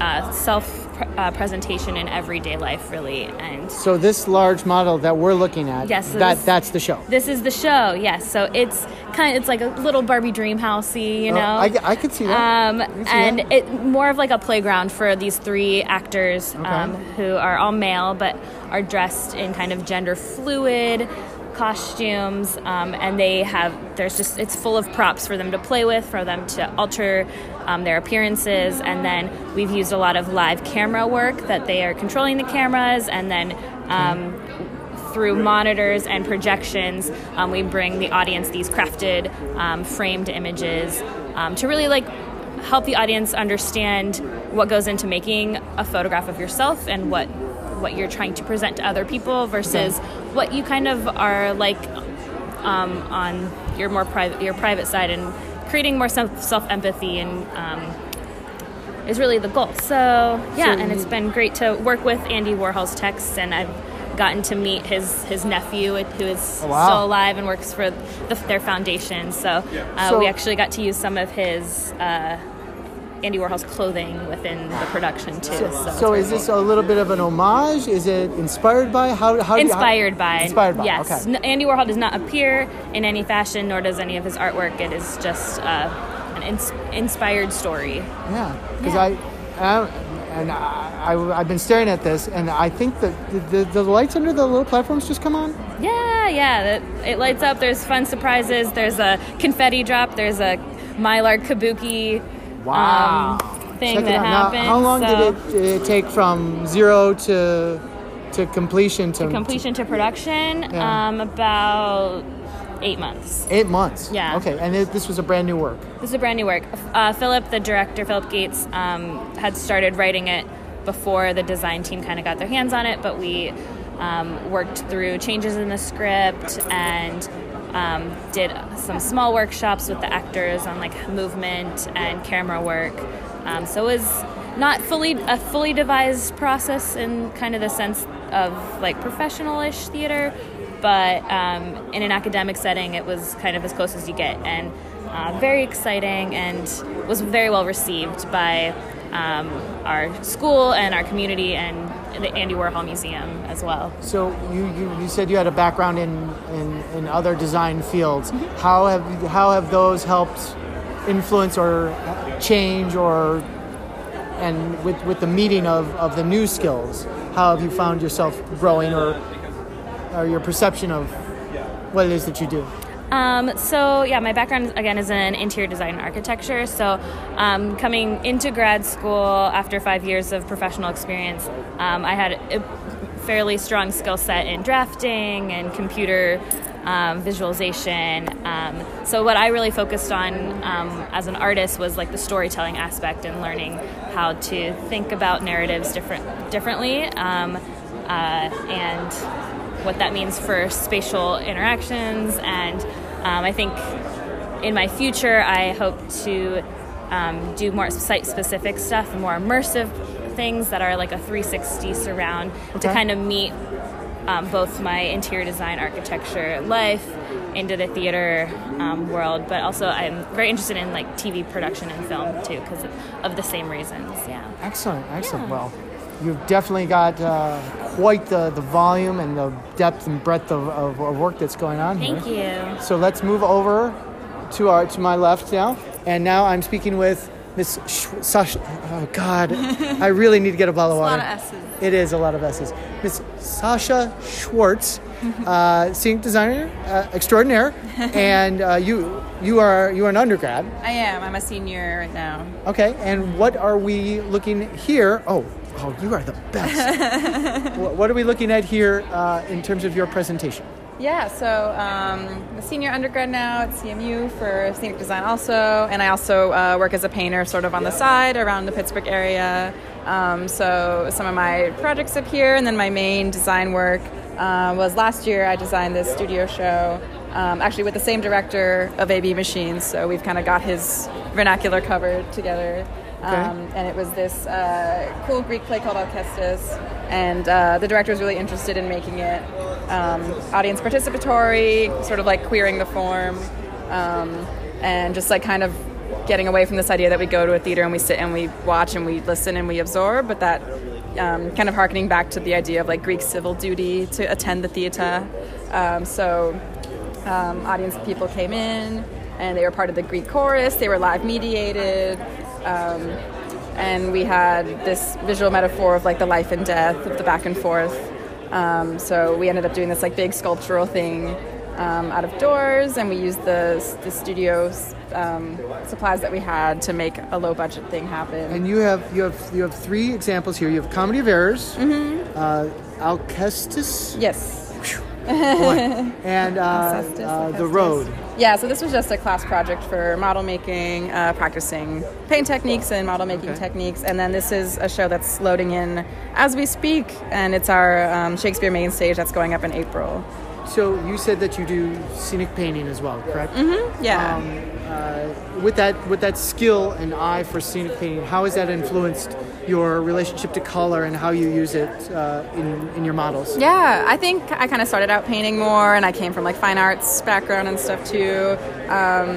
uh, self uh, presentation in everyday life, really. And So this large model that we're looking at, Yes, so that this- that's the show. this is the show, yes. So it's kind of it's like a little Barbie dream housey, you Oh, know. I, I could see that. Um, see and that. it more of like a playground for these three actors um, who are all male but are dressed in kind of gender fluid costumes um, and they have there's just it's full of props for them to play with for them to alter um, their appearances. And then we've used a lot of live camera work that they are controlling the cameras. And then um, through monitors and projections, um, we bring the audience these crafted, um, framed images um, to really like help the audience understand what goes into making a photograph of yourself and what what you're trying to present to other people versus what you kind of are like um, on your more private your private side and creating more self self empathy and um, is really the goal. So yeah, So and it's been great to work with Andy Warhol's texts, and I've gotten to meet his his nephew who is Oh, wow. still alive and works for the, their foundation. So, uh, So- we actually got to use some of his. Uh, Andy Warhol's clothing within the production too. So, So very is this a little bit of an homage? Is it inspired by how? how you- how- inspired by Inspired by. yes Okay. N- andy warhol does not appear in any fashion nor does any of his artwork it is just uh, an ins- inspired story Yeah, because Yeah. I, I, and I, I, have been staring at this, and I think that the, the, the lights under the little platforms just come on. yeah yeah that, it lights up there's fun surprises there's a confetti drop there's a mylar kabuki Wow. um, thing Check that out. Now, how long so did it uh, take from zero to to completion to, completion to production Yeah. um, about eight months eight months? Yeah. Okay, and it, this was a brand new work. This is a brand new work. Uh, Philip, the director, Philip Gates, um, had started writing it before the design team kind of got their hands on it, but we um, worked through changes in the script and um, did some small workshops with the actors on like movement and camera work. Um, so it was not fully a fully devised process in kind of the sense of like professional-ish theater, but um, in an academic setting, it was kind of as close as you get, and uh, very exciting, and was very well received by um, our school and our community and the Andy Warhol Museum as well. So you, you, you said you had a background in, in, in other design fields. Mm-hmm. How have how have those helped influence or change or and with, with the meeting of, of the new skills? How have you found yourself growing or or your perception of what it is that you do? Um, so yeah, my background again is in interior design and architecture. So um, coming into grad school after five years of professional experience, um, I had a fairly strong skill set in drafting and computer um, visualization. Um, so what I really focused on um, as an artist was like the storytelling aspect and learning how to think about narratives different differently. Um, uh, and what that means for spatial interactions. And um, I think in my future, I hope to um, do more site specific stuff, more immersive things that are like a 360 surround to kind of meet um, both my interior design architecture life into the theater um, world, but also I'm very interested in like TV production and film too because of, of the same reasons. Yeah. Excellent, excellent. Yeah. Well, you've definitely got uh, quite the, the volume and the depth and breadth of, of, of work that's going on Thank here. you. So let's move over to our to my left now, and now I'm speaking with Miss Sh- Sasha. Oh God, I really need to get a bottle of a water. lot of S's. It is a lot of S's. Miss Sasha Schwartz, uh, scenic designer uh, extraordinaire, and uh, you you are you are an undergrad. I am. I'm a senior right now. Okay, and what are we looking here? Oh, oh, you are the best. Wh- what are we looking at here uh, in terms of your presentation? Yeah, so um, I'm a senior undergrad now at CMU for scenic design also, and I also uh, work as a painter sort of on the side around the Pittsburgh area. Um, so some of my projects up here, and then my main design work uh, was last year I designed this studio show, um, actually with the same director of AB Machines, so we've kind of got his vernacular covered together. Um, and it was this uh, cool Greek play called Alcestis, and uh, the director was really interested in making it um, audience participatory, sort of like queering the form, um, and just like kind of getting away from this idea that we go to a theater and we sit and we watch and we listen and we absorb, but that um, kind of harkening back to the idea of like Greek civil duty to attend the theater. Um, so um, audience people came in and they were part of the Greek chorus. They were live mediated. Um, and we had this visual metaphor of like the life and death of the back and forth. Um, so we ended up doing this like big sculptural thing um, out of doors, and we used the the studio um, supplies that we had to make a low budget thing happen. And you have you have you have three examples here. You have Comedy of Errors, uh, Alcestis, yes. boy, and uh, uh, The Road. Yeah, so this was just a class project for model making, uh, practicing paint techniques and model making Okay. techniques. And then this is a show that's loading in as we speak, and it's our um, Shakespeare main stage that's going up in April. So you said that you do scenic painting as well, correct? Mm-hmm. Yeah. Um, uh, with that with that skill and eye for scenic painting, how has that influenced your relationship to color and how you use it uh, in in your models? Yeah, I think I kind of started out painting more, and I came from like fine arts background and stuff too. Um,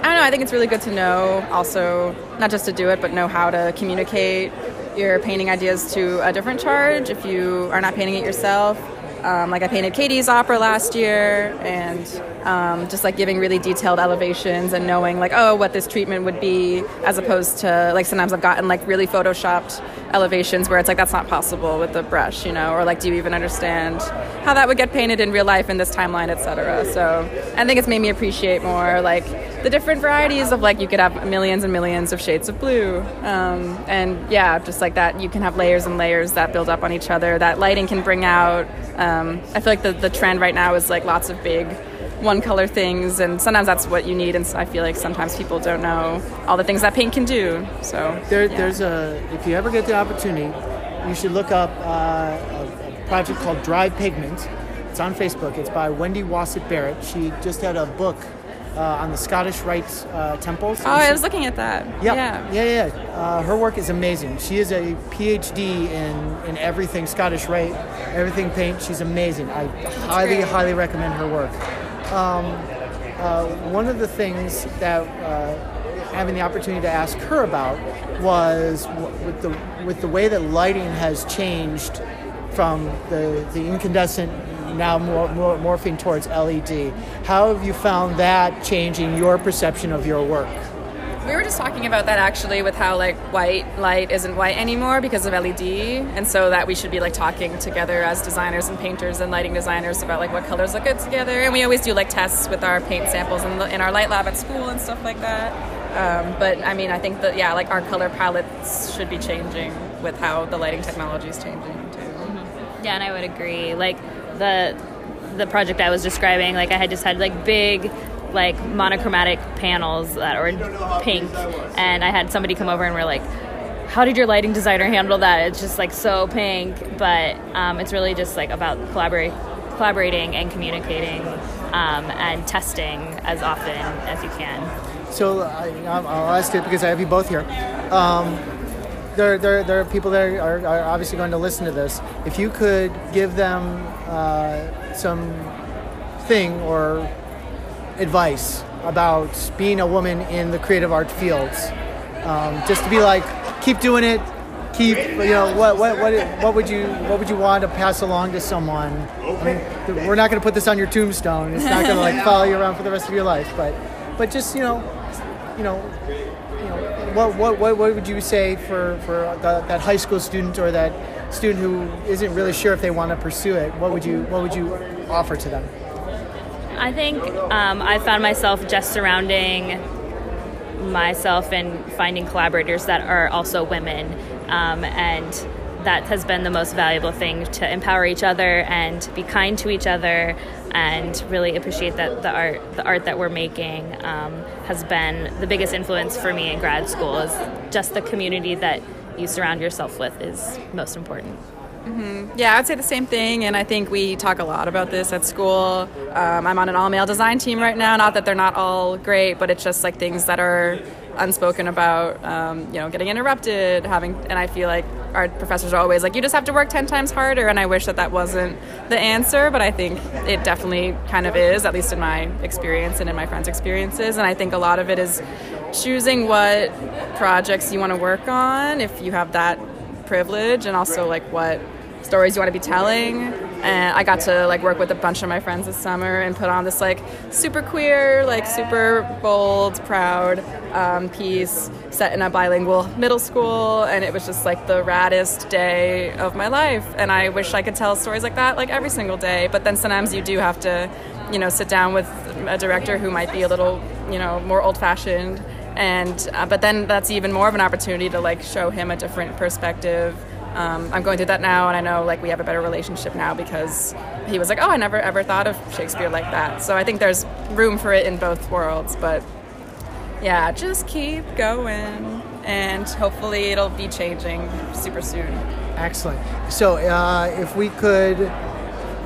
I don't know. I think it's really good to know also not just to do it, but know how to communicate your painting ideas to a different charge if you are not painting it yourself. Um, like I painted Katie's opera last year, and um, just like giving really detailed elevations and knowing like oh what this treatment would be, as opposed to like sometimes I've gotten like really photoshopped elevations where it's like that's not possible with the brush, you know, or like do you even understand how that would get painted in real life in this timeline, etc. So I think it's made me appreciate more like the different varieties of like you could have millions and millions of shades of blue, um, and yeah, just like that you can have layers and layers that build up on each other. That lighting can bring out. Um, I feel like the the trend right now is like lots of big one color things and sometimes that's what you need and I feel like sometimes people don't know all the things that paint can do so There, yeah. There's a if you ever get the opportunity, you should look up uh, a, a project called dry Pigment. It's on Facebook. It's by Wendy Waszut-Barrett. She just had a book uh, on the Scottish Rite uh, temples. oh I was looking at that Yeah, yeah yeah, yeah. Uh, her work is amazing. She is a PhD in, in everything Scottish Rite, everything paint. She's amazing. I highly, great. highly recommend her work. Um, uh, one of the things that uh, having the opportunity to ask her about was w- with the with the way that lighting has changed from the, the incandescent now more, more morphing towards LED. How have you found that changing your perception of your work? We were just talking about that actually with how like white light isn't white anymore because of LED and so that we should be like talking together as designers and painters and lighting designers about like what colors look good together and we always do like tests with our paint samples in, the, in our light lab at school and stuff like that um, but I mean I think that yeah like our color palettes should be changing with how the lighting technology is changing too. Yeah, and I would agree. Like the the project I was describing, like I had just had like big like monochromatic panels that were pink and I had somebody come over and we're like how did your lighting designer handle that? It's just like so pink, but um, it's really just like about collaborate, collaborating and communicating um, and testing as often as you can. So I, I'll ask it because I have you both here. Um, there, there, there are people that are, are obviously going to listen to this. If you could give them uh, some thing or advice about being a woman in the creative art fields, um, just to be like, keep doing it. Keep, you know, what, what, what, what would you, what would you want to pass along to someone? I mean, we're not going to put this on your tombstone. It's not going to like follow you around for the rest of your life. But, but just you know, you know, you know, what, what, what, what would you say for, for the, that high school student or that student who isn't really sure if they want to pursue it? What would you, what would you offer to them? I think um, I found myself just surrounding myself and finding collaborators that are also women, um, and that has been the most valuable thing to empower each other and be kind to each other and really appreciate that the art the art that we're making um, has been the biggest influence for me in grad school is just the community that you surround yourself with is most important Yeah, I'd say the same thing, and I think we talk a lot about this at school. Um, I'm on an all male design team right now. Not that they're not all great, but it's just like things that are unspoken about. Um, you know, getting interrupted, having, and I feel like our professors are always like, you just have to work ten times harder. And I wish that that wasn't the answer, but I think it definitely kind of is, at least in my experience and in my friends' experiences. And I think a lot of it is choosing what projects you want to work on. If you have that privilege and also like what stories you want to be telling. And I got to like work with a bunch of my friends this summer and put on this like super queer, like super bold, proud um, piece set in a bilingual middle school. And it was just like the raddest day of my life. And I wish I could tell stories like that like every single day. But then sometimes you do have to, you know, sit down with a director who might be a little, you know, more old fashioned. And uh, but then that's even more of an opportunity to like show him a different perspective um, I'm going through that now, and I know like we have a better relationship now because he was like, "Oh, I never ever thought of Shakespeare like that." So I think there's room for it in both worlds, but yeah, just keep going, and hopefully it'll be changing super soon. Excellent. So, uh, if we could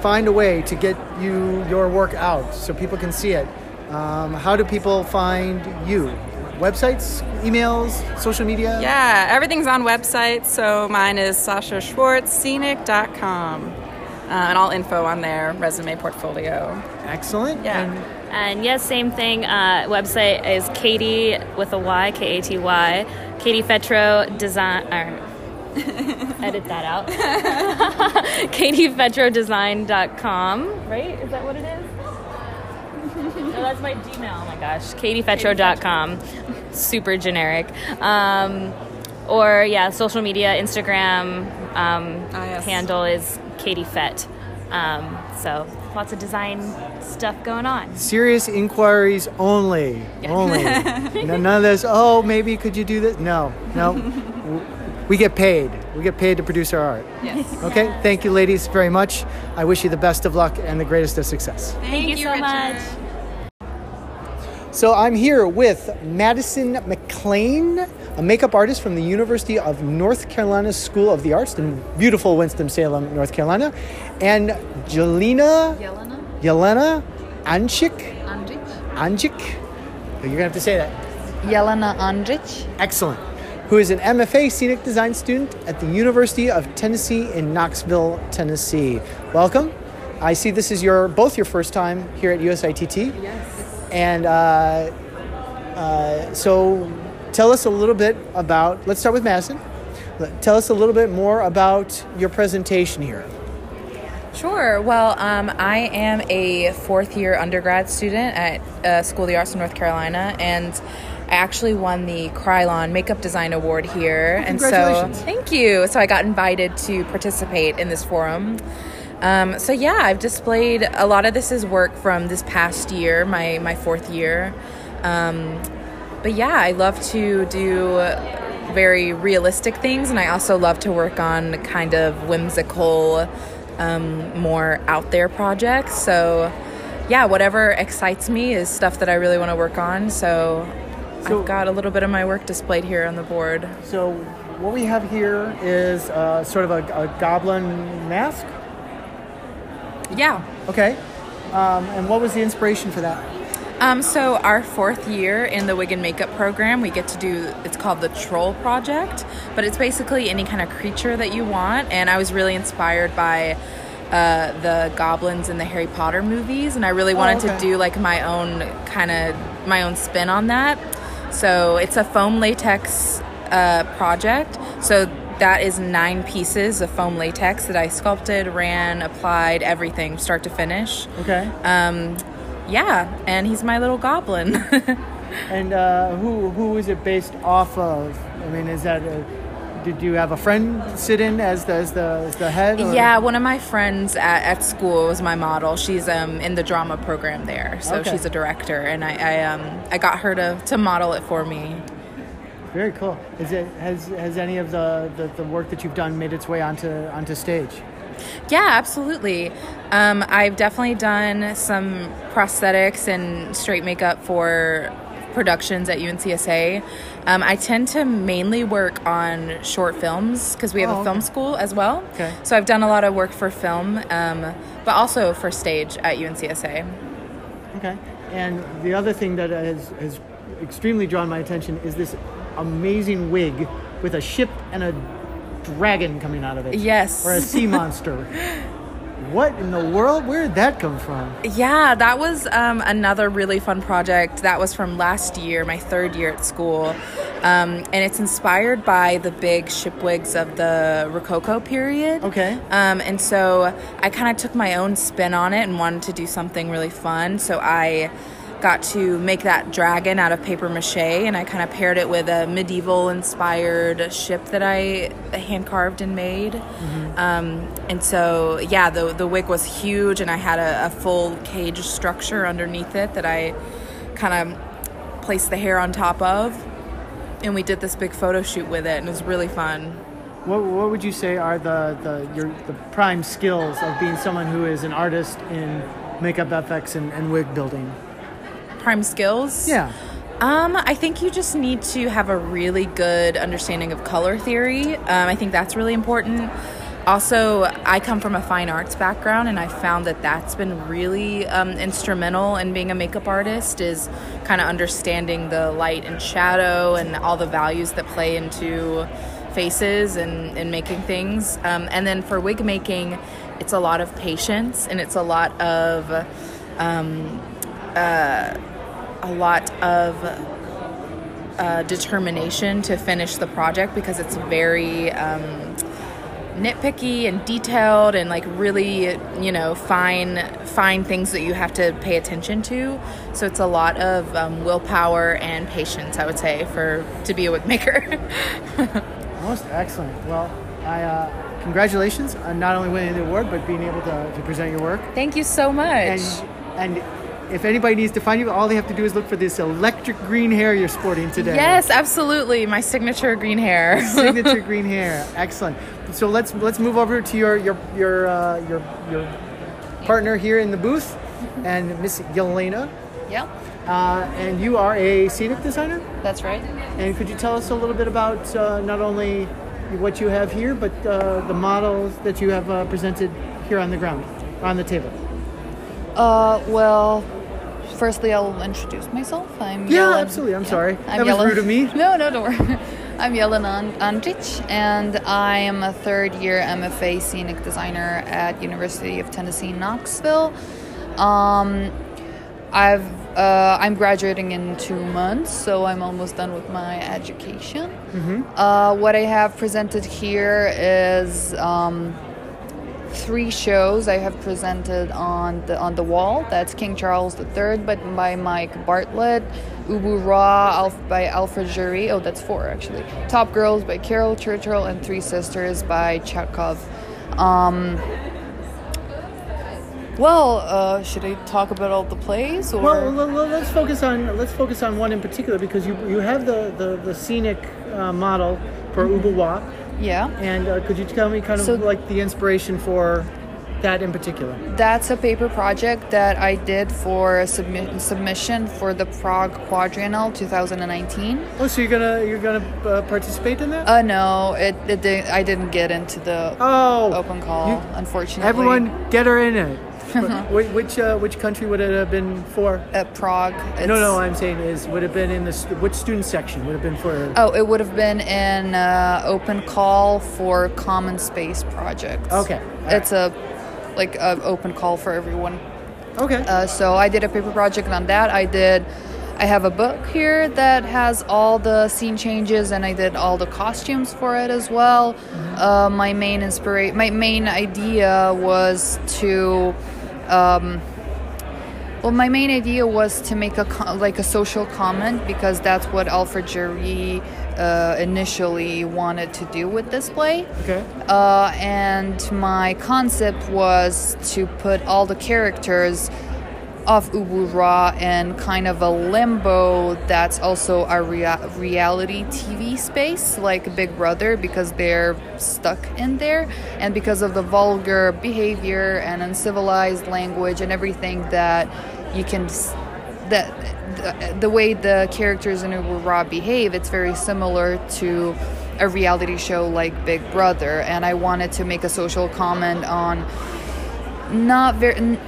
find a way to get you your work out so people can see it, um, how do people find you? Websites, emails, social media? Yeah, everything's on websites. So mine is Sasha Schwartz, scenic.com. Uh, and all info on there, resume, portfolio. Excellent. Yeah. And And yes, same thing. Uh, website is Katie with a Y, K A T Y. Katie Fetro Design. Or, edit that out. KatieFetroDesign.com. Right? Is that what it is? no, that's my Gmail. Oh my gosh. KatieFetro.com. Super generic. Um, or yeah, social media, Instagram um, Ah, yes. handle is Katie Fett. Um, so lots of design stuff going on. serious inquiries only. Only. No- None of this, oh, maybe could you do this? No, no. We get paid. We get paid to produce our art. Yes. Okay, thank you, ladies, very much. I wish you the best of luck and the greatest of success. Thank, you so much. So I'm here with Madison McLean, a makeup artist from the University of North Carolina School of the Arts in beautiful Winston-Salem, North Carolina, and Jelena Yelena Yelena Anchik. Andrich. Anchik. You're gonna have to say that. Yelena Andrich. Excellent. Who is an MFA scenic design student at the University of Tennessee in Knoxville, Tennessee. Welcome. I see this is your both your first time here at USITT. Yes. And uh, uh, so, tell us a little bit about. Let's start with Madison. Tell us a little bit more about your presentation here. Sure. Well, um, I am a fourth year undergrad student at uh, School of the Arts in North Carolina, and I actually won the Kryolan Makeup Design Award here. and so, thank you. So, I got invited to participate in this forum. Um, so, yeah, I've displayed a lot of this is work from this past year, my, my fourth year. Um, but yeah, I love to do very realistic things, and I also love to work on kind of whimsical, um, more out there projects. So, yeah, whatever excites me is stuff that I really want to work on. So, So- I've got a little bit of my work displayed here on the board. So, what we have here is uh, sort of a, a goblin mask. Yeah. Okay. Um, and what was the inspiration for that? Um, so our fourth year in the wig and makeup program, we get to do. It's called the Troll Project, but it's basically any kind of creature that you want. And I was really inspired by uh, the goblins in the Harry Potter movies, and I really wanted okay. to do like my own kind of my own spin on that. So it's a foam latex uh, project. So that is nine pieces of foam latex that I sculpted, ran, applied, everything, start to finish. Okay. Um, yeah, and he's my little goblin. And uh, who who is it based off of? I mean, is that a, did you have a friend sit in as the as the, as the head? or- yeah, one of my friends at, at school was my model. She's um, in the drama program there, so Okay. she's a director, and I I, um, I got her to, to model it for me. Very cool. Is it has has any of the, the, the work that you've done made its way onto onto stage? Yeah, absolutely. Um, I've definitely done some prosthetics and straight makeup for productions at UNCSA. Um, I tend to mainly work on short films because we have Oh, a okay. film school as well. Okay. So I've done a lot of work for film, um, but also for stage at UNCSA. Okay. And the other thing that has has extremely drawn my attention is this amazing wig with a ship and a dragon coming out of it. Yes. Or a sea monster. What in the world? Where did that come from? Yeah, that was um, another really fun project. That was from last year, my third year at school. Um, and it's inspired by the big ship wigs of the Rococo period. Okay. Um, and so I kind of took my own spin on it and wanted to do something really fun. So I got to make that dragon out of paper mache and I kind of paired it with a medieval inspired ship that I hand carved and made. Um, and so, yeah, the, the wig was huge and I had a, a full cage structure underneath it that I kind of placed the hair on top of. And we did this big photo shoot with it and it was really fun. What, what would you say are the, the your the prime skills of being someone who is an artist in makeup FX and, and wig building? Prime skills? Yeah. Um, I think you just need to have a really good understanding of color theory. Um, I think that's really important. Also, I come from a fine arts background, and I found that that's been really um, instrumental in being a makeup artist. Is kind of understanding the light and shadow and all the values that play into faces and, and making things. Um, and then for wig making, it's a lot of patience and it's a lot of um, uh, a lot of uh, determination to finish the project because it's very um, nitpicky and detailed and like really you know fine fine things that you have to pay attention to so it's a lot of um, willpower and patience i would say for to be a wig maker Most excellent. Well, I uh, congratulations on not only winning the award but being able to, to present your work. thank you so much And and if anybody needs to find you, all they have to do is look for this electric green hair you're sporting today. yes absolutely my signature green hair signature green hair. Excellent. So let's let's move over to your your your uh, your your partner here in the booth, and Miss Yelena. Yeah, Uh, and you are a scenic designer. that's right. And could you tell us a little bit about uh, not only what you have here, but uh, the models that you have uh, presented here on the ground, on the table? Uh, well, firstly, I'll introduce myself. I'm Yeah, absolutely. I'm yeah, sorry. I'm That was rude of me. No, no, don't worry. I'm An- Andrich, and I am a third year MFA scenic designer at University of Tennessee Knoxville. Um, I've uh, I'm graduating in two months, so I'm almost done with my education. Uh, what I have presented here is um, three shows I have presented on the on the wall. That's King Charles III, but by Mike Bartlett, Ubu Roi Alf, by Alfred Jarry. Oh, that's four actually. Top Girls by Caryl Churchill and Three Sisters by Chekhov. Um, well, uh, should I talk about all the plays or? Well, let's focus on let's focus on one in particular because you you have the the, the scenic uh, model for Ubu Roi, yeah. and uh, could you tell me kind of So- like the inspiration for that in particular? That's a paper project that I did for a submi- submission for the Prague Quadrennial 2019. Oh, so you're gonna you're gonna uh, participate in that? Uh, no, it, it did, I didn't get into the oh, open call, you- unfortunately. everyone get her in it. Wh- which uh, which country would it have been for? at Prague. It's, no, no, I'm saying is would have been in the st- which student section would have been for? Oh, it would have been in uh, open call for common space projects. Okay. It's a like a open call for everyone. Okay. Uh, so I did a paper project on that. I did. I have a book here that has all the scene changes, and I did all the costumes for it as well. Uh, my main inspiration, my main idea was to. Um, well, my main idea was to make a like a social comment because that's what Alfred Jarry uh, initially wanted to do with this play. okay. Uh, and my concept was to put all the characters of Ubu Roi and kind of a limbo that's also a rea- reality TV space, like Big Brother, because they're stuck in there, and because of the vulgar behavior and uncivilized language and everything that you can. That the, the way the characters in Ubu Roi behave, it's very similar to a reality show like Big Brother, and I wanted to make a social comment on not very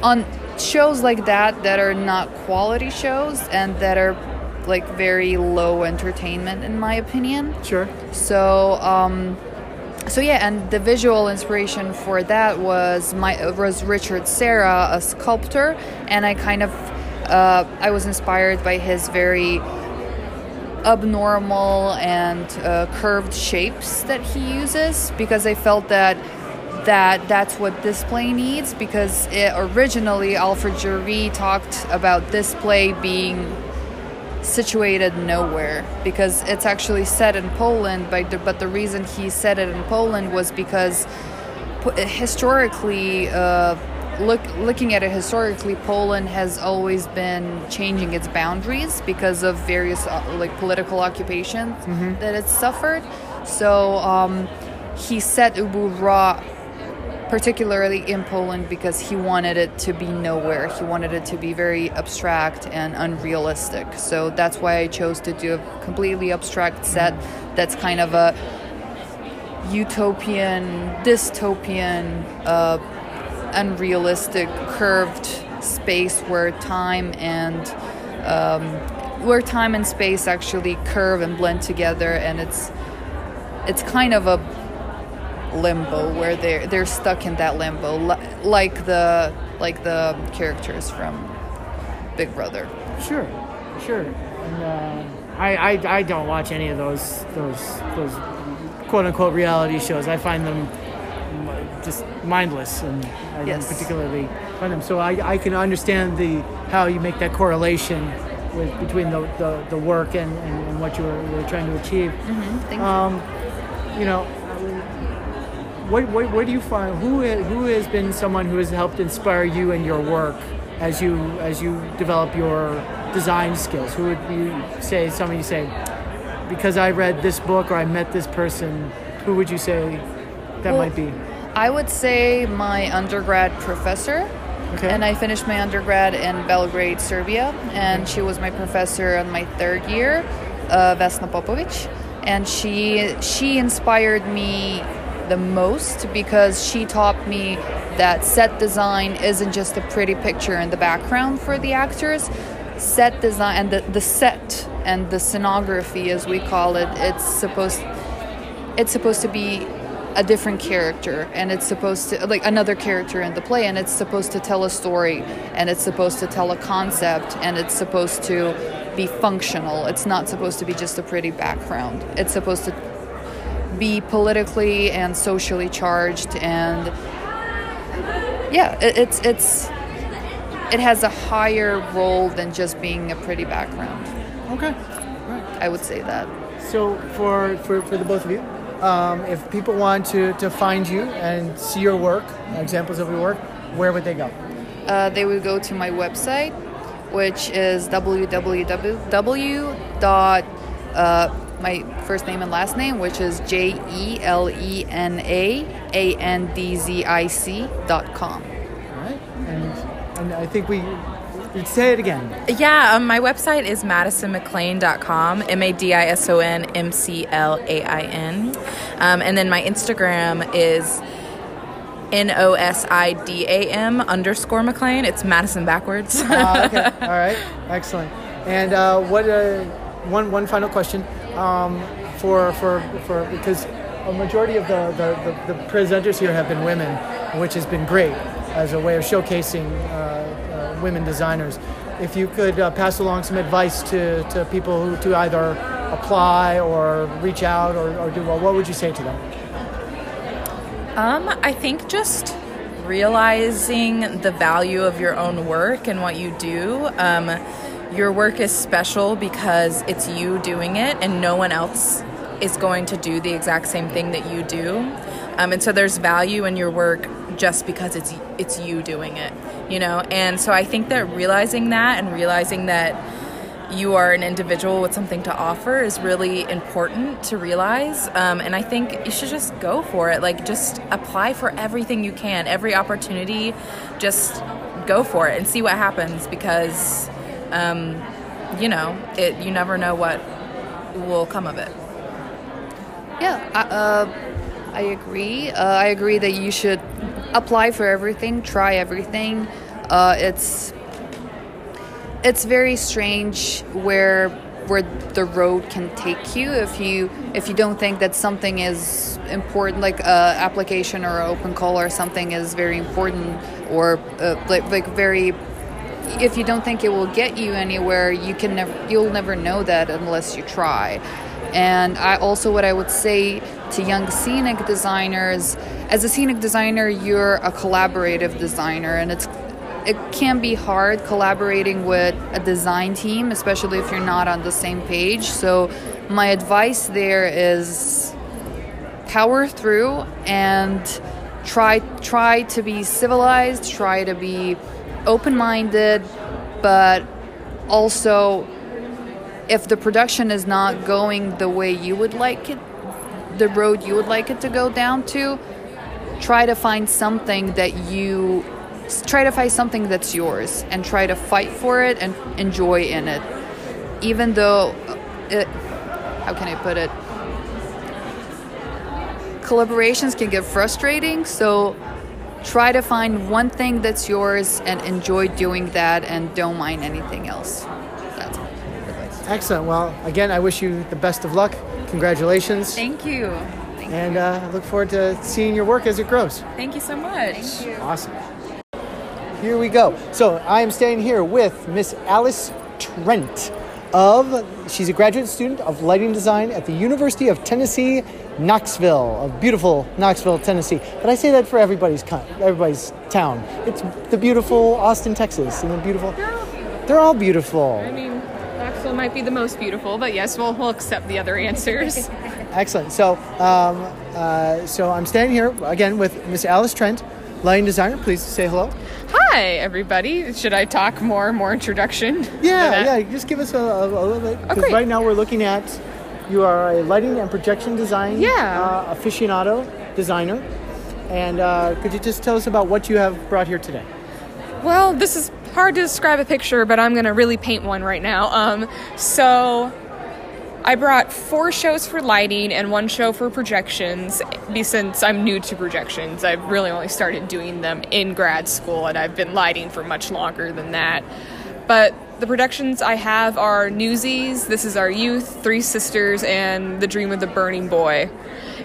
on shows like that that are not quality shows and that are like very low entertainment in my opinion. Sure. So um so yeah, and the visual inspiration for that was my was Richard Serra, a sculptor, and I kind of uh, I was inspired by his very abnormal and uh, curved shapes that he uses because I felt that that that's what this play needs because it, originally Alfred Jarry talked about this play being situated nowhere because it's actually set in Poland but the, but the reason he said it in Poland was because historically uh, look looking at it historically Poland has always been changing its boundaries because of various uh, like political occupations that it's suffered. So um, he set Ubu Roi particularly in Poland because he wanted it to be nowhere. He wanted it to be very abstract and unrealistic. So that's why I chose to do a completely abstract set that's kind of a utopian, dystopian, uh, unrealistic, curved space where time and um, where time and space actually curve and blend together, and it's it's kind of a limbo where they're they're stuck in that limbo like the like the characters from Big Brother. Sure, sure. And uh, I, I I don't watch any of those those those quote unquote reality shows. I find them just mindless, and I Yes. don't particularly find them. So I, I can understand the how you make that correlation with between the, the, the work and, and, and what you were, you were trying to achieve. Thank Um, you know, what, what, what do you find? Who has, who has been someone who has helped inspire you in your work as you as you develop your design skills? Who would you say? Somebody you say, because I read this book or I met this person. Who would you say that Well, might be? I would say my undergrad professor. Okay. And I finished my undergrad in Belgrade, Serbia, and she was my professor in my third year, uh, Vesna Popovic, and she she inspired me the most because she taught me that set design isn't just a pretty picture in the background for the actors. Set design and the, the set and the scenography, as we call it, it's supposed it's supposed to be a different character and it's supposed to like another character in the play and it's supposed to tell a story and it's supposed to tell a concept and it's supposed to be functional it's not supposed to be just a pretty background it's supposed to be politically and socially charged and yeah it, it's it's it has a higher role than just being a pretty background Okay. right. i would say that So for, for, for the both of you, um, if people want to, to find you and see your work, examples of your work, where would they go? uh, they would go to my website, which is www. Dot uh, my first name and last name, which is J E L E N A A N D Z I C dot com. All right. And, and I think we say it again. Yeah, um, my website is madisonmclain.com, M A D I S O N M C L A I N. Um, and then my Instagram is N O S I D A M underscore McLain. It's Madison backwards. Ah, okay. All right. Excellent. And uh, what? Uh, one one final question um, for for for because a majority of the, the, the, the presenters here have been women, which has been great as a way of showcasing uh, uh, women designers. If you could uh, pass along some advice to, to people who to either apply or reach out or, or do well, what would you say to them? Um, I think just realizing the value of your own work and what you do. Um, your work is special because it's you doing it, and no one else is going to do the exact same thing that you do. Um, and so there's value in your work just because it's it's you doing it, you know. And so I think that realizing that and realizing that you are an individual with something to offer is really important to realize. Um, and I think you should just go for it. Like, just apply for everything you can, every opportunity, just go for it and see what happens because, um, you know, it, you never know what will come of it. Yeah, I, uh, I agree. Uh, I agree that you should apply for everything, try everything. Uh, it's it's very strange where where the road can take you if you if you don't think that something is important like a application or an open call or something is very important or uh, like, like very if you don't think it will get you anywhere, you can never you'll never know that unless you try. And I also what I would say to young scenic designers, as a scenic designer, you're a collaborative designer and it's it can be hard collaborating with a design team, especially if you're not on the same page. So my advice there is power through and try try to be civilized, try to be open-minded, but also if the production is not going the way you would like it, the road you would like it to go down to, try to find something that you try to find something that's yours and try to fight for it and enjoy in it. Even though uh, it how can I put it? Collaborations can get frustrating, so try to find one thing that's yours and enjoy doing that and don't mind anything else. That's all. Excellent. Well, again, I wish you the best of luck. Congratulations. Thank you. Thank and uh, I look forward to seeing your work as it grows. Thank you so much. Thank you. Awesome. Here we go. So I am standing here with Miss Alice Trent of she's a graduate student of lighting design at the University of Tennessee Knoxville, of beautiful Knoxville, Tennessee. But I say that for everybody's con- everybody's town. It's the beautiful Austin, Texas, and the beautiful. They're all beautiful. I mean, Knoxville might be the most beautiful, but yes, we'll, we'll accept the other answers. Excellent. So, um, uh, so I'm standing here again with Miss Alice Trent, lighting designer. Please say hello. Hi, everybody. Should I talk more, more introduction? Yeah, yeah. Just give us a, a, a little bit. Because Okay. right now we're looking at you are a lighting and projection design Yeah. uh, aficionado designer. And uh, could you just tell us about what you have brought here today? Well, this is hard to describe a picture, but I'm going to really paint one right now. Um, so, I brought four shows for lighting and one show for projections. Since I'm new to projections, I've really only started doing them in grad school, and I've been lighting for much longer than that. But the productions I have are Newsies, This Is Our Youth, Three Sisters, and The Dream of the Burning Boy.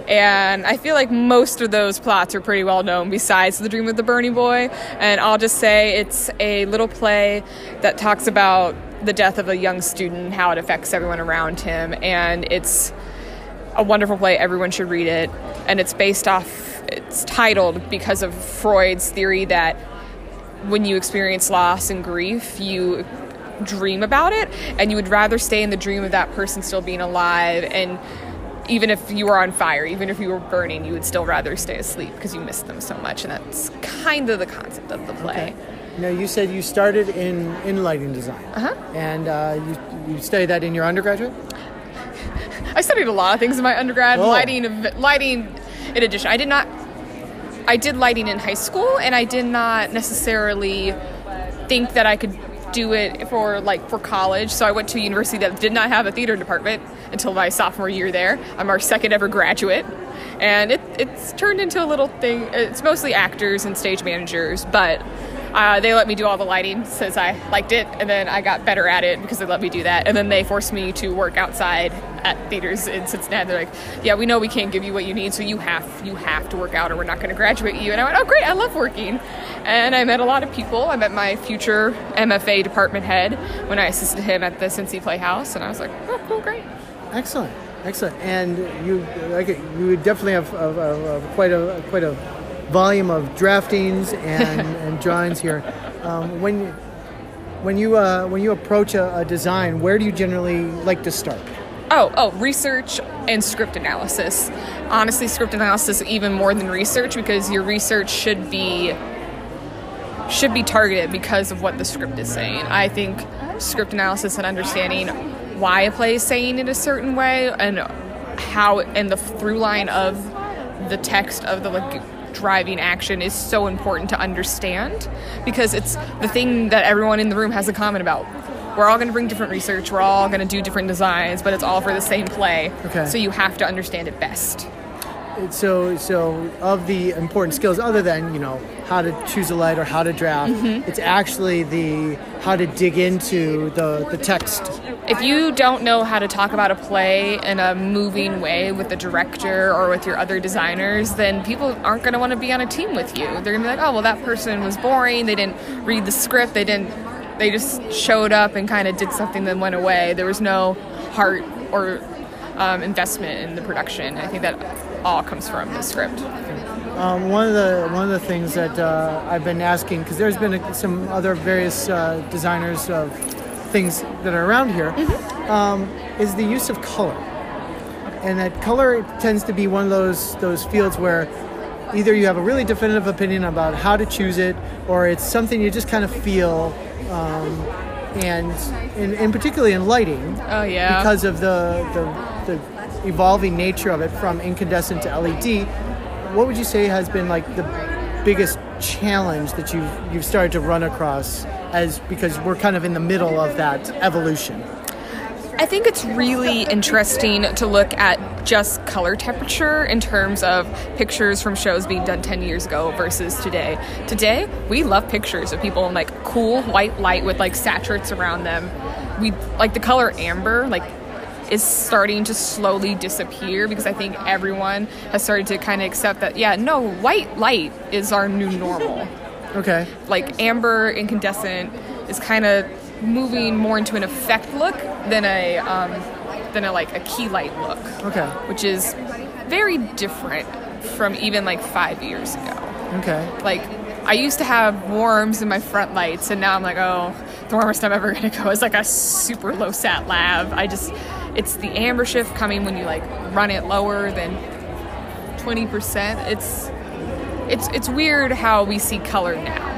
And I feel like most of those plots are pretty well known besides The Dream of the Burning Boy. And I'll just say it's a little play that talks about the death of a young student, how it affects everyone around him. And it's a wonderful play. Everyone should read it. And it's based off, it's titled because of Freud's theory that when you experience loss and grief, you dream about it and you would rather stay in the dream of that person still being alive and even if you were on fire even if you were burning you would still rather stay asleep because you miss them so much and that's kind of the concept of the play Now you said you started in, in lighting design. Uh-huh. And uh, you, you studied that in your undergraduate? i studied a lot of things in my undergrad Oh. lighting lighting in addition i did not i did lighting in high school and i did not necessarily think that i could do it for like for college so i went to a university that did not have a theater department until my sophomore year there i'm our second ever graduate and it, it's turned into a little thing it's mostly actors and stage managers but uh, they let me do all the lighting since I liked it, and then I got better at it because they let me do that. And then they forced me to work outside at theaters in Cincinnati. They're like, "Yeah, we know we can't give you what you need, so you have you have to work out, or we're not going to graduate you." And I went, "Oh, great! I love working." And I met a lot of people. I met my future MFA department head when I assisted him at the Cincy Playhouse, and I was like, "Oh, cool, great." Excellent, excellent. And you, you definitely have uh, quite a quite a volume of draftings and, and drawings here. Um, when when you uh, when you approach a, a design, where do you generally like to start? Oh, oh, research and script analysis. Honestly, script analysis even more than research because your research should be should be targeted because of what the script is saying. I think script analysis and understanding why a play is saying it a certain way and how and the through line of the text of the like driving action is so important to understand because it's the thing that everyone in the room has a comment about. We're all going to bring different research, we're all going to do different designs, but it's all for the same play. Okay. So you have to understand it best. So so of the important skills, other than you know how to choose a light or how to draft, Mhm. it's actually the how to dig into the the text. If you don't know how to talk about a play in a moving way with the director or with your other designers, then people aren't going to want to be on a team with you. They're going to be like, "Oh, well that person was boring. They didn't read the script. They didn't they they just showed up and kind of did something then went away. There was no heart or um, investment in the production. I think that all comes from the script. Um, one of the one of the things that uh, I've been asking because there's been a, some other various uh, designers of things that are around here um, is the use of color, and that color tends to be one of those those fields where either you have a really definitive opinion about how to choose it, or it's something you just kind of feel. Um, and, and, and particularly in lighting, Oh, yeah. because of the, the the evolving nature of it from incandescent to LED. What would you say has been like the biggest challenge that you've you've started to run across as because we're kind of in the middle of that evolution? I think it's really interesting to look at just color temperature in terms of pictures from shows being done 10 years ago versus today. Today, we love pictures of people in like cool white light with like saturates around them. We like the color amber, like is starting to slowly disappear because I think everyone has started to kind of accept that yeah, no, white light is our new normal. Okay. like amber incandescent is kind of moving more into an effect look than a um, than a like a key light look, Okay. which is very different from even like five years ago. Okay. Like I used to have warms in my front lights, and now I'm like, oh, the warmest I'm ever gonna go is like a super low sat lav. I just it's the amber shift coming when you like run it lower than 20%. It's it's it's weird how we see color now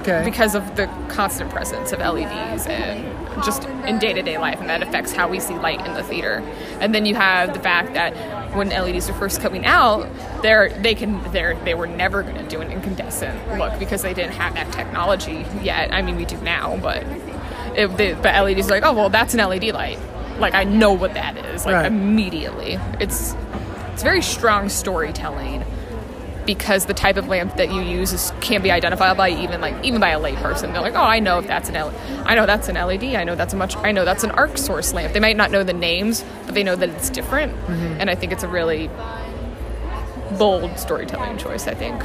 Okay. because of the constant presence of LEDs and just in day to day life, and that affects how we see light in the theater. And then you have the fact that when LEDs are first coming out, they're they can they're they were never going to do an incandescent look because they didn't have that technology yet. I mean, we do now, but it, the, but LEDs are like, oh well, that's an LED light. Like I know what that is, like Right. immediately. It's it's very strong storytelling because the type of lamp that you use is, can be identified by even like even by a layperson. They're like, oh, I know if that's an L- I know that's an LED. I know that's a much. I know that's an arc source lamp. They might not know the names, but they know that it's different. Mm-hmm. And I think it's a really bold storytelling choice. I think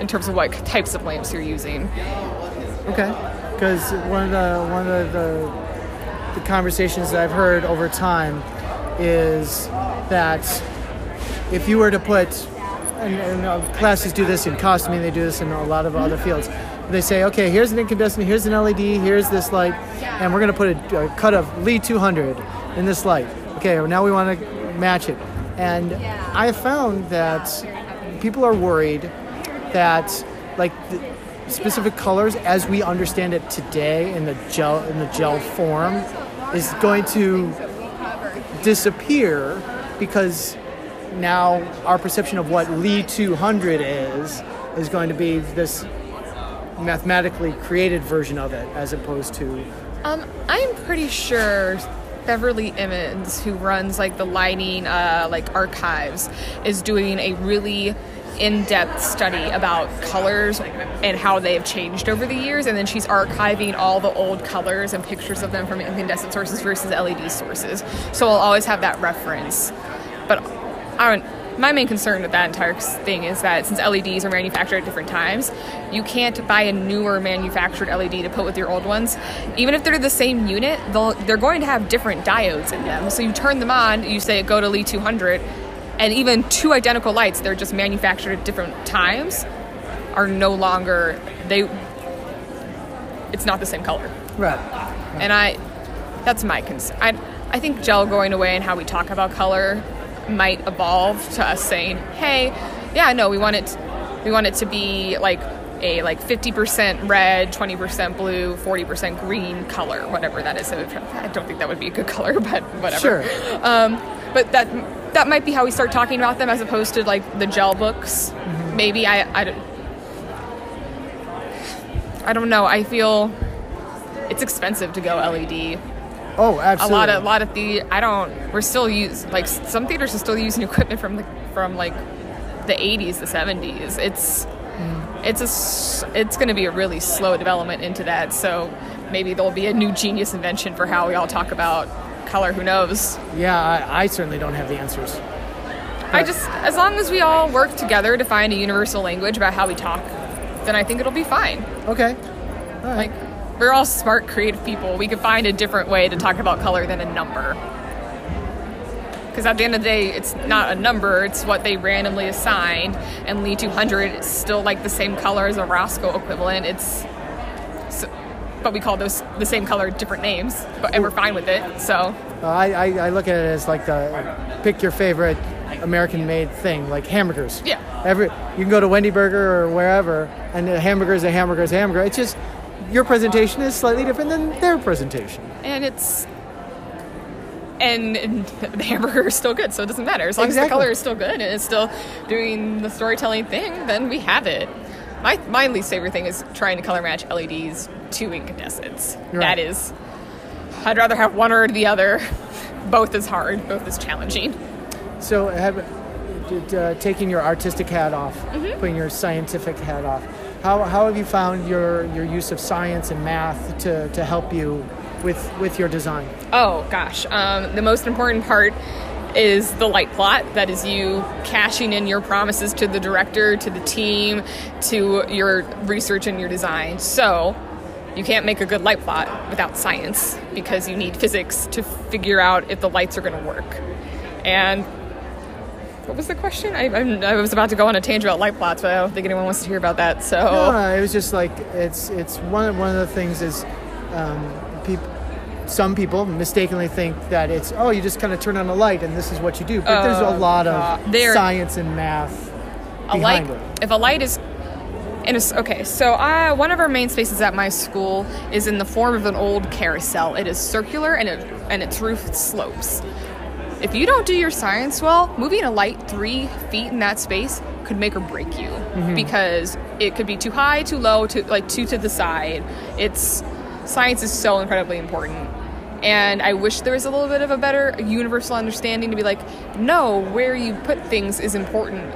in terms of what types of lamps you're using. Okay. Because one of the one of the the conversations that I've heard over time is that if you were to put and, and uh, classes do this in costuming, they do this in a lot of other fields. They say, okay, here's an incandescent, here's an LED, here's this light, and we're going to put a, a cut of Lee 200 in this light. Okay, well, now we want to match it. And I found that people are worried that, like, specific colors as we understand it today in the gel in the gel form is going to disappear because now our perception of what Lee 200 is is going to be this mathematically created version of it as opposed to Um, I'm pretty sure Beverly Emmons, who runs like the lighting uh, like archives, is doing a really in-depth study about colors and how they have changed over the years and then she's archiving all the old colors and pictures of them from incandescent sources versus led sources so i'll always have that reference but I don't, my main concern with that entire thing is that since LEDs are manufactured at different times, you can't buy a newer manufactured LED to put with your old ones. Even if they're the same unit, they're going to have different diodes in them. So you turn them on, you say go to Lee 200, and even two identical lights, they're just manufactured at different times, are no longer they. It's not the same color right and I that's my concern. I I think gel going away and how we talk about color might evolve to us saying, "Hey, yeah, no, we want it we want it to be like a like 50% red, 20% blue, 40% green color, whatever that is. I don't think that would be a good color, but whatever. Sure. Um, but that that might be how we start talking about them as opposed to like the gel books. Mm-hmm. Maybe I I don't- I don't know. I feel it's expensive to go LED oh absolutely a lot of a lot of the I don't we're still use like some theaters are still using equipment from the from like the 80s the 70s it's mm. it's a it's going to be a really slow development into that. So maybe there'll be a new genius invention for how we all talk about color who knows yeah I, I certainly don't have the answers I just as long as we all work together to find a universal language about how we talk then I think it'll be fine okay like we're all smart, creative people. We could find a different way to talk about color than a number. Because at the end of the day, it's not a number, it's what they randomly assigned. And Lee 200 is still like the same color as a Rosco equivalent. It's. So, but we call those the same color different names, but, and we're fine with it. So I, I, I look at it as like the pick your favorite American-made thing, like hamburgers. Yeah. Every you can go to Wendy Burger or wherever, and a hamburger is a hamburger is a hamburger. It's just your presentation is slightly different than their presentation. and it's and, and the hamburger is still good, so it doesn't matter as long as the color is still good and it's still doing the storytelling thing. Then we have it. My my least favorite thing is trying to color match LEDs to incandescents. Right. That is, I'd rather have one or the other. Both is hard. Both is challenging. So, have, uh, taking your artistic hat off, Mm-hmm. putting your scientific hat off, how, how have you found your, your use of science and math to, to help you with, with your design? Oh gosh, um, the most important part is the light plot. That is you cashing in your promises to the director, to the team, to your research and your design. So you can't make a good light plot without science because you need physics to figure out if the lights are going to work. And what was the question? I, I was about to go on a tangent about light plots, but I don't think anyone wants to hear about that. So No, it was just like it's it's one one of the things is um, people. Some people mistakenly think that it's oh you just kind of turn on a light and this is what you do, but there's a Oh, lot of There- science and math a light behind it. if a light is in a okay so uh, one of our main spaces at my school is in the form of an old carousel. It is circular and it and its roof slopes. If you don't do your science well moving a light three feet in that space could make or break you Mhm. because it could be too high too low too like too to the side. It's science is so incredibly important and I wish there was a little bit of a better universal understanding to be like, no, where you put things is important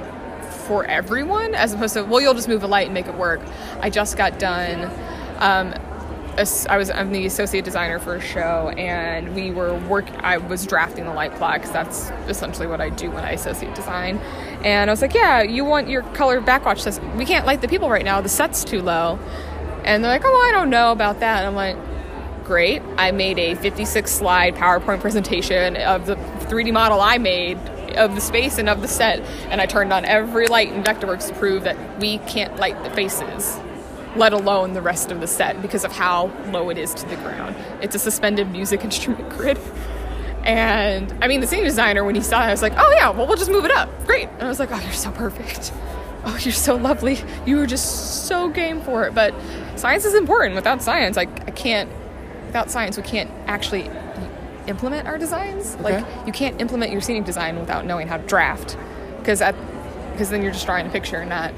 for everyone, as opposed to, well, you'll just move a light and make it work. I just got done. Um, I was I'm the associate designer for a show, and we were work. I was drafting the light plot because that's essentially what I do when I associate design. And I was like, yeah, you want your color backwash says we can't light the people right now. The set's too low. And they're like, oh, I don't know about that. And I'm like, great. I made a 56 slide PowerPoint presentation of the 3D model I made of the space and of the set, and I turned on every light in Vectorworks to prove that we can't light the faces, let alone the rest of the set, because of how low it is to the ground. It's a suspended music instrument grid. And I mean, the scene designer, when he saw it, I was like, oh yeah, well, we'll just move it up. Great. And I was like, oh, you're so perfect. Oh, you're so lovely. You were just so game for it. But science is important. Without science, like, I can't, without science, we can't actually implement our designs. Like, you can't implement your scenic design without knowing how to draft. Because because then you're just drawing a picture and not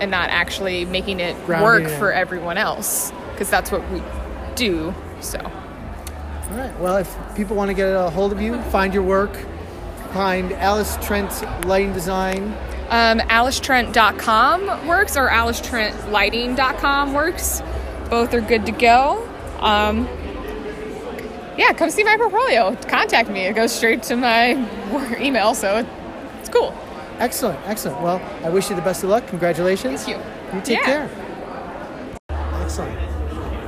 and not actually making it Grounding work it. for everyone else. Because that's what we do. So. All right. Well, if people want to get a hold of you, find your work, find Alice Trent Lighting Design. Um, AliceTrent.com works or AliceTrentLighting.com works. Both are good to go. Um, yeah, come see my portfolio. Contact me. It goes straight to my work email, so it's cool. Excellent, excellent. Well, I wish you the best of luck. Congratulations. Thank you. You take Yeah. care. Excellent.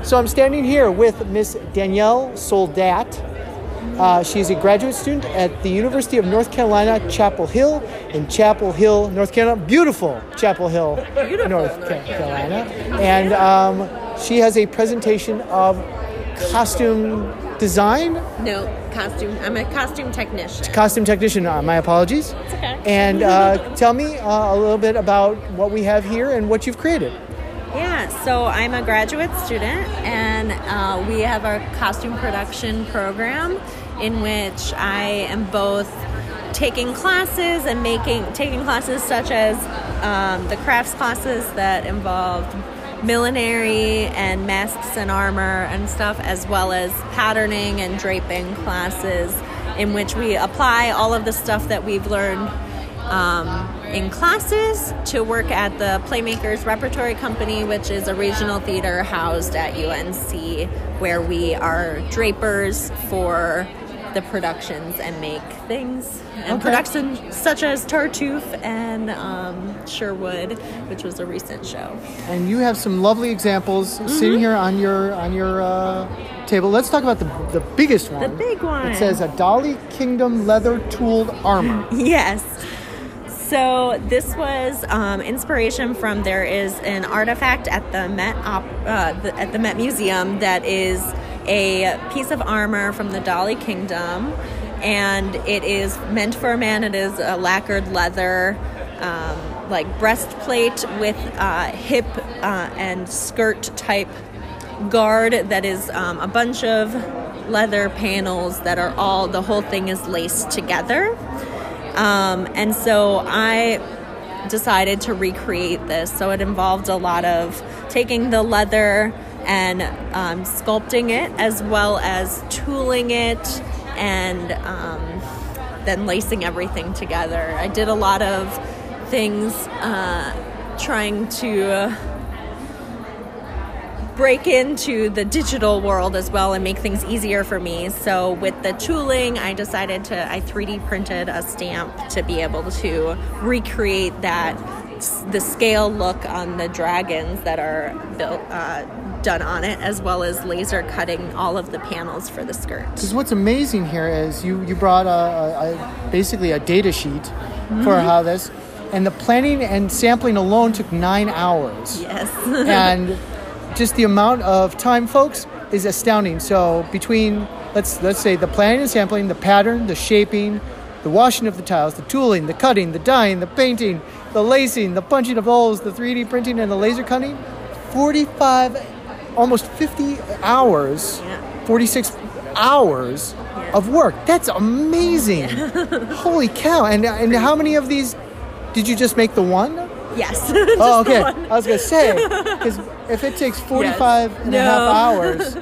So I'm standing here with Miss Danielle Soldat. Uh, she's a graduate student at the University of North Carolina, Chapel Hill, in Chapel Hill, North Carolina. Beautiful Chapel Hill, North Ca- Carolina. And um, she has a presentation of costume design, No, costume. I'm a costume technician. costume technician. Uh, my apologies. It's okay. And uh, tell me uh, a little bit about what we have here and what you've created. Yeah, so I'm a graduate student, and uh, we have our costume production program in which I am both taking classes and making taking classes such as um, the crafts classes that involved millinery and masks and armor and stuff, as well as patterning and draping classes in which we apply all of the stuff that we've learned um, in classes to work at the Playmakers Repertory Company, which is a regional theater housed at UNC, where we are drapers for the productions and make things. And Okay. productions such as Tartuffe and um, Sherwood, which was a recent show. And you have some lovely examples sitting here on your on your uh, table. Let's talk about the the biggest one. The big one. It says a Dali Kingdom leather tooled armor. Yes. So this was um, inspiration from there is an artifact at the Met Op, uh, the, at the Met Museum that is a piece of armor from the Dali Kingdom, and it is meant for a man. It is a lacquered leather. Um, like breastplate with uh, hip uh, and skirt type guard that is um, a bunch of leather panels that are all the whole thing is laced together um, and so i decided to recreate this so it involved a lot of taking the leather and um, sculpting it as well as tooling it and um, then lacing everything together i did a lot of things uh, trying to break into the digital world as well and make things easier for me. So with the tooling, I decided to I 3D printed a stamp to be able to recreate that the scale look on the dragons that are built uh, done on it as well as laser cutting all of the panels for the skirt. Because what's amazing here is you you brought a, a, a basically a data sheet for Mhm. how this, and the planning and sampling alone took nine hours. Yes. and just the amount of time, folks, is astounding. So between let's let's say the planning and sampling, the pattern, the shaping, the washing of the tiles, the tooling, the cutting, the dyeing, the painting, the lacing, the punching of holes, the 3D printing, and the laser cutting, 45, almost 50 hours, 46 hours of work. That's amazing. Holy cow. And, uh, and how many of these did you just make the one? Yes. oh, okay. one. I was going to say, because if it takes 45 and a half hours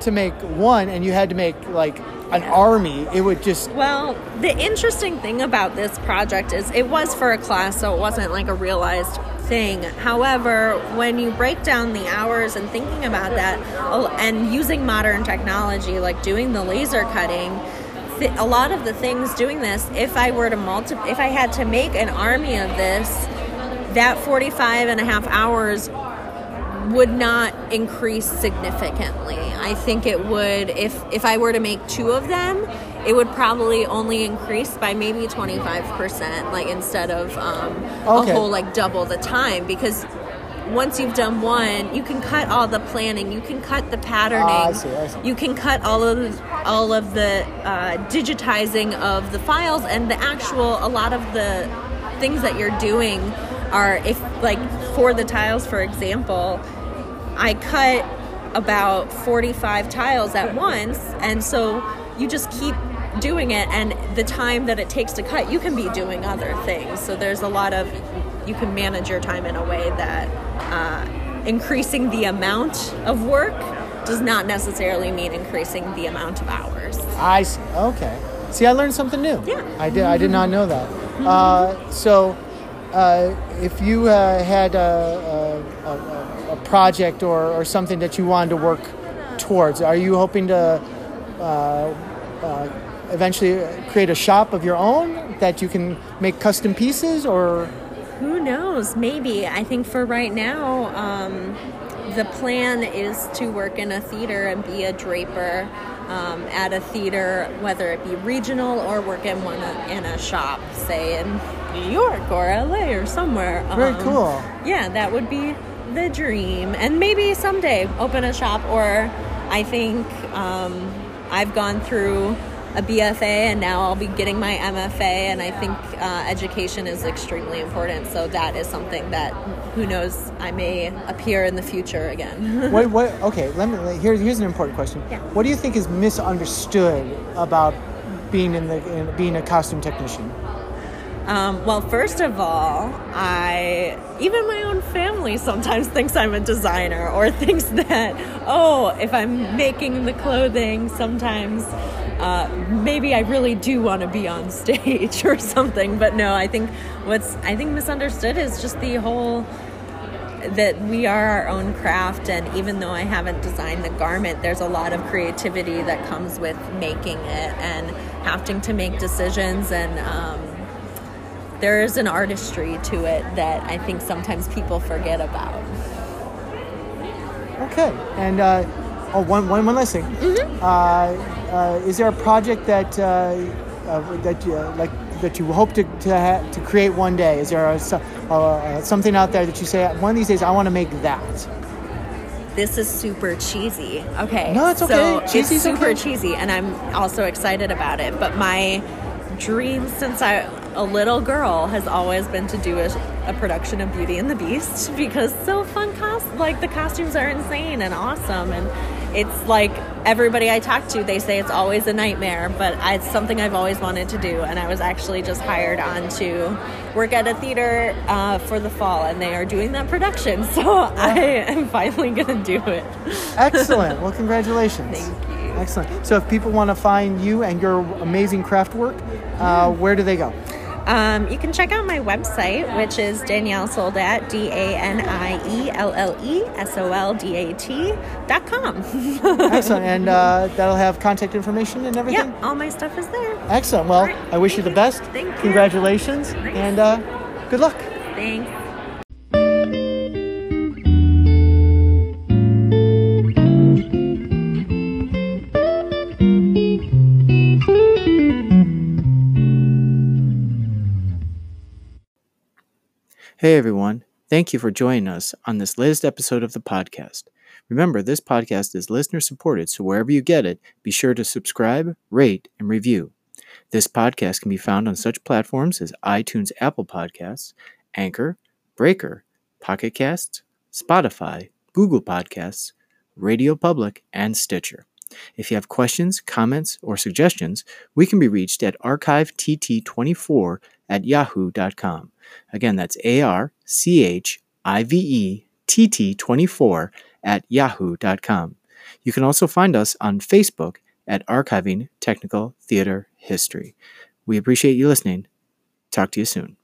to make one and you had to make like an army, it would just. Well, the interesting thing about this project is it was for a class, so it wasn't like a realized thing. However, when you break down the hours and thinking about that and using modern technology like doing the laser cutting, a lot of the things doing this, if I were to multi if I had to make an army of this, that 45 and a half hours would not increase significantly. I think it would if if I were to make two of them, it would probably only increase by maybe 25% like instead of um, Okay. a whole like double the time because once you've done one, you can cut all the planning, you can cut the patterning, Ah, I see, I see. you can cut all of the, all of the uh, digitizing of the files and the actual a lot of the things that you're doing are if like for the tiles for example i cut about 45 tiles at once and so you just keep doing it and the time that it takes to cut you can be doing other things so there's a lot of you can manage your time in a way that uh, increasing the amount of work does not necessarily mean increasing the amount of hours I see. Okay. See, I learned something new. Yeah. I did. I did not know that. Uh, so, uh, if you uh, had a, a, a, project or, or something that you wanted to work towards, are you hoping to uh, uh, eventually create a shop of your own that you can make custom pieces, or Who knows? Maybe. I think for right now, um, the plan is to work in a theater and be a draper um, at a theater, whether it be regional or work in one in a shop, say in New York or LA or somewhere. Very Um, cool. Yeah, that would be the dream, and maybe someday open a shop. Or I think um, I've gone through a BFA and now I'll be getting my MFA, and I think uh, education is extremely important. So that is something that who knows I may appear in the future again. what? What? Okay. Let me. Here, here's an important question. Yeah. What do you think is misunderstood about being in the in, being a costume technician? Um, well, first of all, I even my own family sometimes thinks I'm a designer or thinks that oh, if I'm making the clothing, sometimes uh, maybe I really do want to be on stage or something. But no, I think what's I think misunderstood is just the whole that we are our own craft and even though I haven't designed the garment there's a lot of creativity that comes with making it and having to make decisions and um, there is an artistry to it that I think sometimes people forget about. Okay, and uh, oh, one, one, one last thing. Mm-hmm. Uh, uh, is there a project that uh, uh, that you, like that you hope to to, ha- to create one day? Is there a, so- uh, something out there that you say one of these days I want to make that? This is super cheesy. Okay. No, it's So okay. Cheesy's it's super okay. cheesy, and I'm also excited about it. But my dream since I a little girl has always been to do a, a production of Beauty and the Beast because so fun cost like the costumes are insane and awesome and it's like everybody I talk to they say it's always a nightmare but I, it's something I've always wanted to do and I was actually just hired on to work at a theater uh, for the fall and they are doing that production so I am finally gonna do it Excellent. well, congratulations. Thank you. Excellent. So, if people want to find you and your amazing craft work, uh, where do they go? Um, you can check out my website, which is Danielle Soldat, D A N I E L L E S O L D A T dot com. Excellent. And uh, that'll have contact information and everything? Yep, all my stuff is there. Excellent. Well, I wish you the best. Thank you. Congratulations. And uh, good luck. Thanks. Hey everyone, thank you for joining us on this latest episode of the podcast. Remember, this podcast is listener supported, so wherever you get it, be sure to subscribe, rate, and review. This podcast can be found on such platforms as iTunes, Apple Podcasts, Anchor, Breaker, Pocket Casts, Spotify, Google Podcasts, Radio Public, and Stitcher. If you have questions, comments, or suggestions, we can be reached at archivett24 at yahoo.com. Again, that's A R C H I V E T T 24 at yahoo.com. You can also find us on Facebook at Archiving Technical Theater History. We appreciate you listening. Talk to you soon.